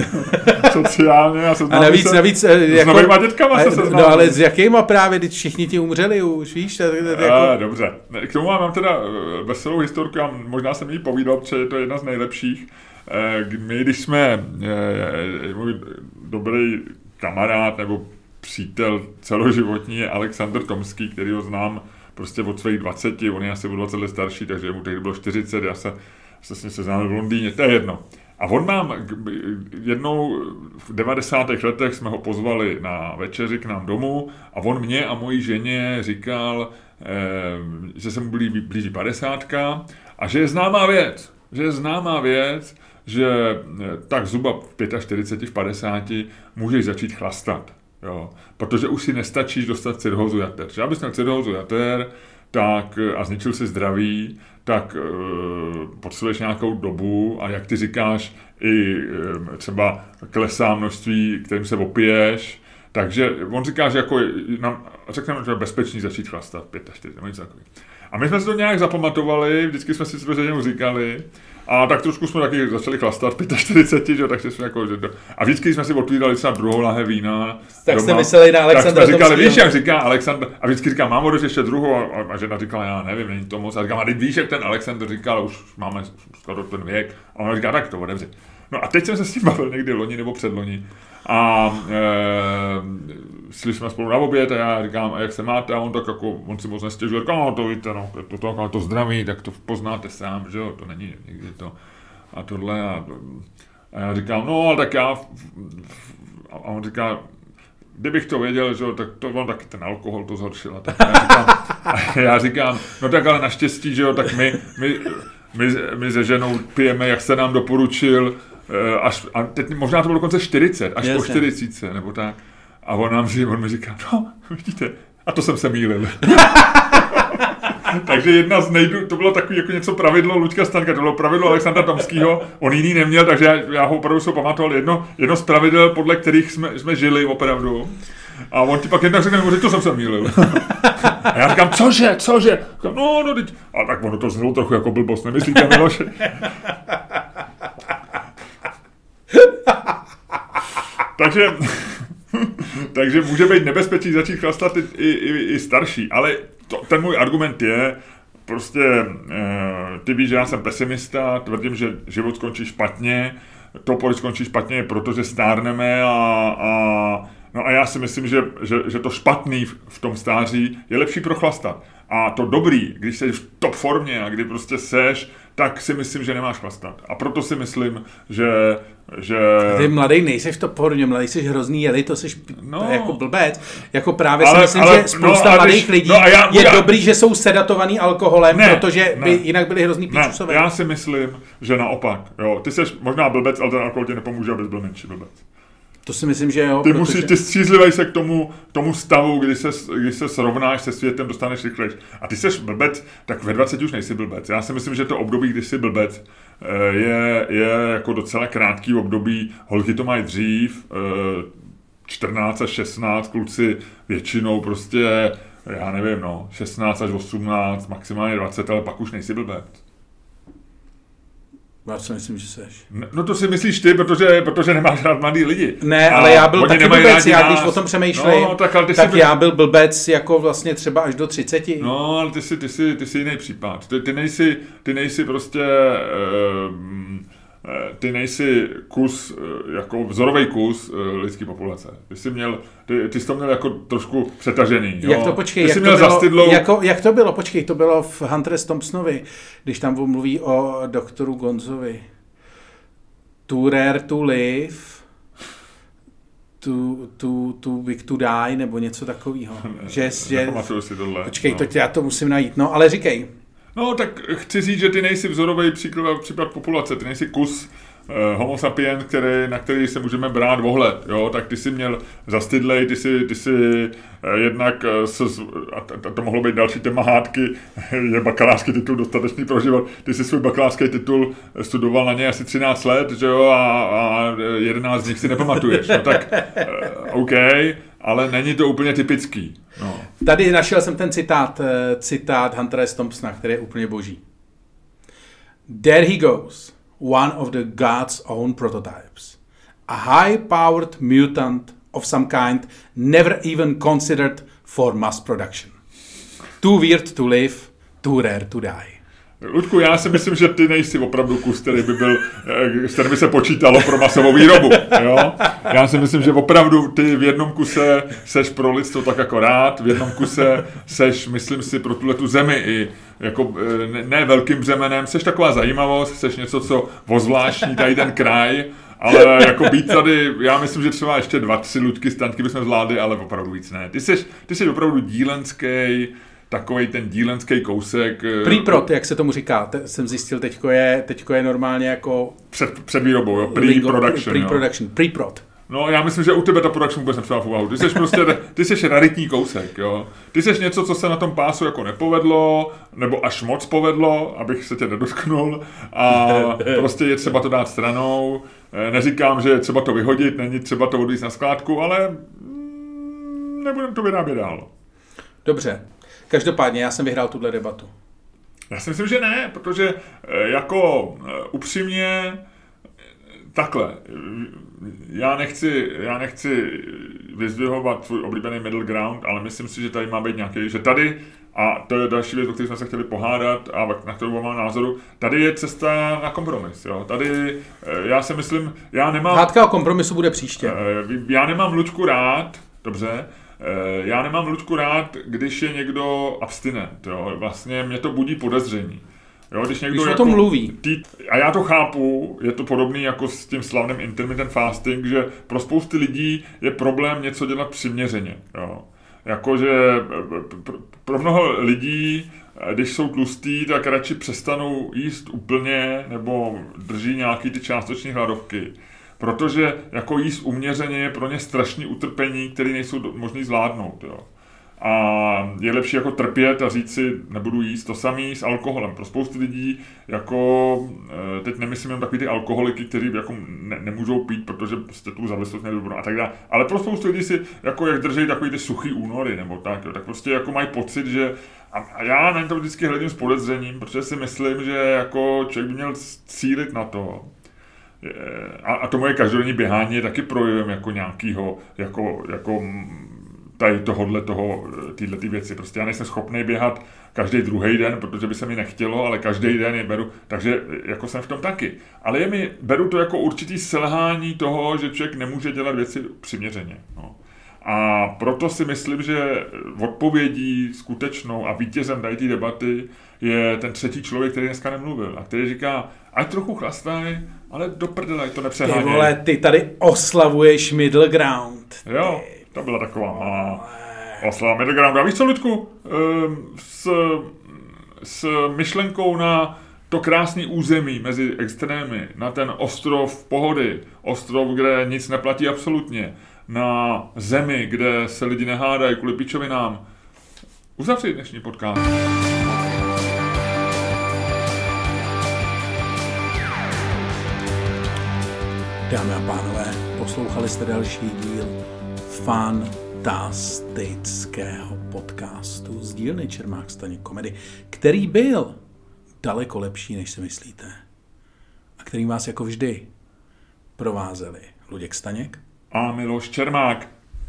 Sociálně a A navíc, se, navíc, eh, jako, s novýma dětkama se seznámil. No ale s jakýma právě, když všichni ti umřeli už, víš? Tak, tak, jako... a, dobře. K tomu mám teda eh, veselou historku, a možná jsem jí povídal, protože je to jedna z nejlepších. Eh, my, když jsme, můj dobrý kamarád nebo přítel celoživotní je Aleksandr Tomský, který ho znám prostě od svých 20, on je asi o 20 let starší, takže mu tehdy bylo 40, já se, se s ním seznámil v Londýně, to je jedno. A on nám jednou v 90. letech jsme ho pozvali na večeři k nám domů a on mě a mojí ženě říkal, eh, že se mu blíží, blíží 50 a že je známá věc, že je známá věc, že eh, tak zhruba v 45, v 50 můžeš začít chlastat. Jo. Protože už si nestačíš dostat cirhózu jater. Že abys měl cirhózu jater, tak, eh, a zničil si zdraví, tak e, potřebuješ nějakou dobu a jak ty říkáš, i e, třeba klesá množství, kterým se opiješ, takže on říká, že jako nám, řekneme, že je bezpečný začít chlastat 45, nebo něco takový. A my jsme si to nějak zapamatovali, vždycky jsme si to říkali, a tak trošku jsme taky začali chlastat 45, že, takže jsme jako, že to, a vždycky jsme si otvírali třeba druhou lahe vína. Tak doma, jste mysleli na Alexandra Tak jsme říkali, víš, jak říká Alexandr, a vždycky říká, mám odeš ještě druhou, a, a, žena říkala, já nevím, není to moc. A říkám, a teď víš, jak ten Alexandr říkal, už máme skoro ten věk. A on říká, tak to odevři. No a teď jsem se s tím bavil někdy loni nebo předloni. A e, šli jsme spolu na oběd a já říkám, a jak se máte? A on tak jako, on si moc nestěžuje, říká, no to víte, no, to, to, to, to zdraví, tak to poznáte sám, že jo, to není někdy to a tohle. A, a já říkám, no, tak já, a on říká, kdybych to věděl, že, tak to on taky ten alkohol to zhoršil. Tak já říkám, a já říkám, no tak ale naštěstí, že jo, tak my, my, my, my se ženou pijeme, jak se nám doporučil, eh, až, a teď možná to bylo dokonce 40, až Jasně. po 40, nebo tak. A on nám on mi říká, no, vidíte, a to jsem se mýlil. Takže jedna z nejdu, to bylo takový jako něco pravidlo Luďka Stanka, to bylo pravidlo Alexandra Tomského, on jiný neměl, takže já, já ho opravdu se pamatoval jedno, jedno z pravidel, podle kterých jsme, jsme žili opravdu. A on ti pak jednak řekne, že to jsem se mýlil. A já říkám, cože, cože? Říkám, no, no, teď. A tak ono to znělo trochu jako blbost, nemyslíte, Miloši? takže, takže může být nebezpečí začít chlastat i, i, i starší, ale to, ten můj argument je, prostě e, ty víš, že já jsem pesimista, tvrdím, že život skončí špatně, to, proč skončí špatně, je proto, že stárneme a, a No a já si myslím, že, že, že to špatný v, v tom stáří je lepší prochlastat. A to dobrý, když jsi v top formě a kdy prostě seš, tak si myslím, že nemáš chlastat. A proto si myslím, že... že... Ty mladý nejsi v top formě, mladý jsi hrozný jeli, to jsi no. jako blbec. Jako právě ale, si myslím, ale, že spousta no, mladých když, lidí no já, je já, dobrý, že jsou sedatovaný alkoholem, ne, protože ne, by jinak byli hrozný píčusové. Já si myslím, že naopak. Jo, ty jsi možná blbec, ale ten alkohol ti nepomůže, abys byl menší blbec. To si myslím, že jo. Ty protože... musíš, ty střízlivej se k tomu, k tomu stavu, kdy se, kdy se srovnáš se světem, dostaneš rychlejš. A ty jsi blbec, tak ve 20 už nejsi blbec. Já si myslím, že to období, kdy jsi blbec, je, je jako docela krátký období. Holky to mají dřív, 14 eh, až 16, kluci většinou prostě, já nevím, no, 16 až 18, maximálně 20, ale pak už nejsi blbec. Já si myslím, že seš. No to si myslíš ty, protože, protože nemáš rád mladý lidi. Ne, ale já byl taky blbec, já když o tom přemýšlím, no, tak, ale ty tak byl... já byl blbec jako vlastně třeba až do 30. No, ale ty jsi, ty jsi, ty jsi jiný případ. Ty, ty, nejsi, ty nejsi prostě... Uh, ty nejsi kus, eh, jako vzorový kus eh, lidské populace. Ty jsi, měl, ty, ty jsi to měl jako trošku přetažený. Jo? Jak to, počkej, ty jak, to měl bylo, zastydlou... jako, jak to bylo, počkej, to bylo v Hunter Thompsonovi, když tam mluví o doktoru Gonzovi. Too rare to live, to, to, to big to die, nebo něco takového. Že, že, si tohle. Počkej, no. to já to musím najít. No, ale říkej. No, tak chci říct, že ty nejsi vzorový příklad, případ populace, ty nejsi kus homo sapiens, který, na který se můžeme brát ohled, jo, tak ty si měl zastydlej, ty si, ty si uh, jednak, uh, se, a to, mohlo být další téma hádky, je bakalářský titul dostatečný pro život, ty si svůj bakalářský titul studoval na něj asi 13 let, že jo, a, a 11 z nich si nepamatuješ, no tak OK, ale není to úplně typický. No. Tady našel jsem ten citát, citát Huntera S. Thompsona, který je úplně boží. There he goes one of the god's own prototypes. A high powered mutant of some kind, never even considered for mass production. Too weird to live, too rare to die. Ludku, já si myslím, že ty nejsi opravdu kus, který by byl, eh, s kterým by se počítalo pro masovou výrobu. Jo? Já si myslím, že opravdu ty v jednom kuse seš pro lidstvo tak jako rád, v jednom kuse seš, myslím si, pro tuhle tu zemi i jako eh, ne, ne velkým břemenem, seš taková zajímavost, seš něco, co ozvláštní tady ten kraj, ale jako být tady, já myslím, že třeba ještě dva, tři ludky stantky bychom zvládli, ale opravdu víc ne. Ty jsi, ty jsi opravdu dílenský, takový ten dílenský kousek. Eh, Pre-prod, jak se tomu říká, te, jsem zjistil, teďko je, teďko je normálně jako... Před, před výrobou, jo, pre-production. Pre-production, pre-prod. No, já myslím, že u tebe ta production vůbec nepřišla v úvahu. Ty jsi prostě, ty jsi raritní kousek, jo. Ty jsi něco, co se na tom pásu jako nepovedlo, nebo až moc povedlo, abych se tě nedotknul. A prostě je třeba to dát stranou. Eh, neříkám, že je třeba to vyhodit, není třeba to odvíct na skládku, ale mm, nebudem to vyrábět dál. Dobře. Každopádně já jsem vyhrál tuhle debatu. Já si myslím, že ne, protože eh, jako eh, upřímně takhle, já nechci, já nechci vyzdvihovat tvůj oblíbený middle ground, ale myslím si, že tady má být nějaký, že tady, a to je další věc, o které jsme se chtěli pohádat a na kterou mám názoru, tady je cesta na kompromis. Jo. Tady, eh, já si myslím, já nemám... Hádka o kompromisu bude příště. Já nemám Lučku rád, dobře, já nemám Lučku rád, když je někdo abstinent. Jo. Vlastně mě to budí podezření. Jo, když někdo když jako, o tom mluví. Tý, a já to chápu, je to podobný jako s tím slavným intermittent fasting, že pro spousty lidí je problém něco dělat přiměřeně. Jo. Jakože pro mnoho lidí, když jsou tlustý, tak radši přestanou jíst úplně nebo drží nějaký ty částeční hladovky. Protože jako jíst uměřeně je pro ně strašný utrpení, které nejsou možný zvládnout. Jo. A je lepší jako trpět a říct si, nebudu jíst to samý s alkoholem. Pro spoustu lidí, jako, eh, teď nemyslím jen takový ty alkoholiky, kteří jako ne, nemůžou pít, protože prostě tu závislost nedobrou a tak dále. Ale pro spoustu lidí si, jako jak drží takový ty suchý únory, nebo tak, jo, tak prostě jako mají pocit, že a já na to vždycky hledím s podezřením, protože si myslím, že jako člověk by měl cílit na to, a, a to moje každodenní běhání je taky projevem jako nějakého, jako, jako tady tohohle toho, tyhle ty věci. Prostě já nejsem schopný běhat každý druhý den, protože by se mi nechtělo, ale každý den je beru, takže jako jsem v tom taky. Ale je mi, beru to jako určitý selhání toho, že člověk nemůže dělat věci přiměřeně. No. A proto si myslím, že odpovědí skutečnou a vítězem tady té debaty je ten třetí člověk, který dneska nemluvil a který říká, ať trochu chlastají, ale do prdele, to nepřeháněj. Ty vole, ty tady oslavuješ middle ground. Jo, to byla taková malá oslava middle ground. A víš co, Ludku, ehm, s, s myšlenkou na to krásné území mezi extrémy, na ten ostrov pohody, ostrov, kde nic neplatí absolutně, na zemi, kde se lidi nehádají kvůli pičovinám. Uzavři dnešní podcast. Dámy a pánové, poslouchali jste další díl fantastického podcastu z dílny Čermák Staněk komedy, který byl daleko lepší, než si myslíte. A který vás jako vždy provázeli Luděk Staněk a Miloš Čermák.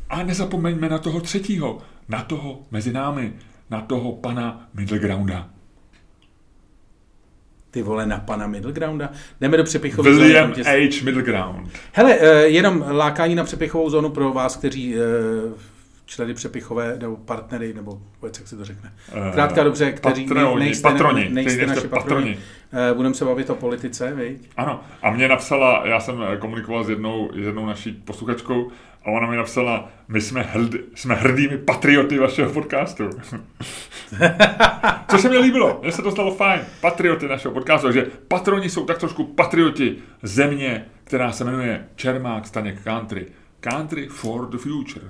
A nezapomeňme na toho třetího, na toho mezi námi, na toho pana Middlegrounda. Ty vole, na pana Middlegrounda? Jdeme do přepichovou zóny. William H. Middleground. Hele, uh, jenom lákání na přepichovou zónu pro vás, kteří uh, členy přepichové nebo partnery, nebo vůbec, jak se to řekne. Eh, Krátka dobře, kteří patroni, nejste, patroni, nejste, nejste naši patroni. patroni. Budeme se bavit o politice, viď? Ano, a mě napsala, já jsem komunikoval s jednou, s jednou naší posluchačkou a ona mi napsala, my jsme, hrd, jsme hrdými patrioty vašeho podcastu. Co se mi líbilo, mně se to stalo fajn. Patrioty našeho podcastu, že patroni jsou tak trošku patrioti země, která se jmenuje Čermák Staněk Country. Country for the future.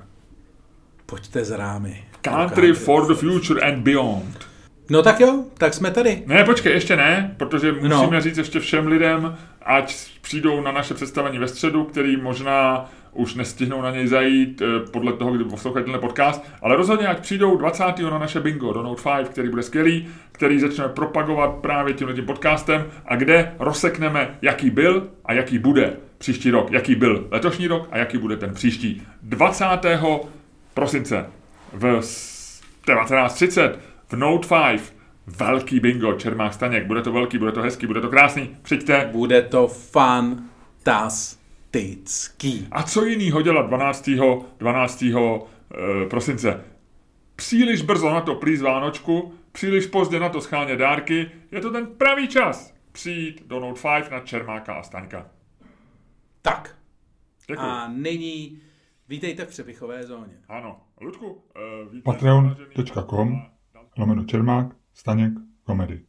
Pojďte z rámy. Country for the future and beyond. No tak jo, tak jsme tady. Ne, počkej, ještě ne, protože musíme No. říct ještě všem lidem, ať přijdou na naše představení ve středu, který možná už nestihnou na něj zajít eh, podle toho, kdy poslouchají tenhle podcast, ale rozhodně ať přijdou 20. na naše bingo do Note 5, který bude skvělý, který začneme propagovat právě tímhle tím podcastem a kde rozsekneme, jaký byl a jaký bude příští rok, jaký byl letošní rok a jaký bude ten příští. 20. prosince v s- 19.30 v Note 5 velký bingo Čermák Staněk. Bude to velký, bude to hezký, bude to krásný. Přijďte. Bude to fantastický. A co jinýho dělat 12. 12. eh, prosince? Příliš brzo na to plíz Vánočku, příliš pozdě na to schánět dárky, je to ten pravý čas přijít do Note 5 na Čermáka a Staňka. Tak. Děkuji. A nyní vítejte v přepichové zóně. Ano. Ludku, uh, Patreon.com lomeno Čermák, Staněk, komedy.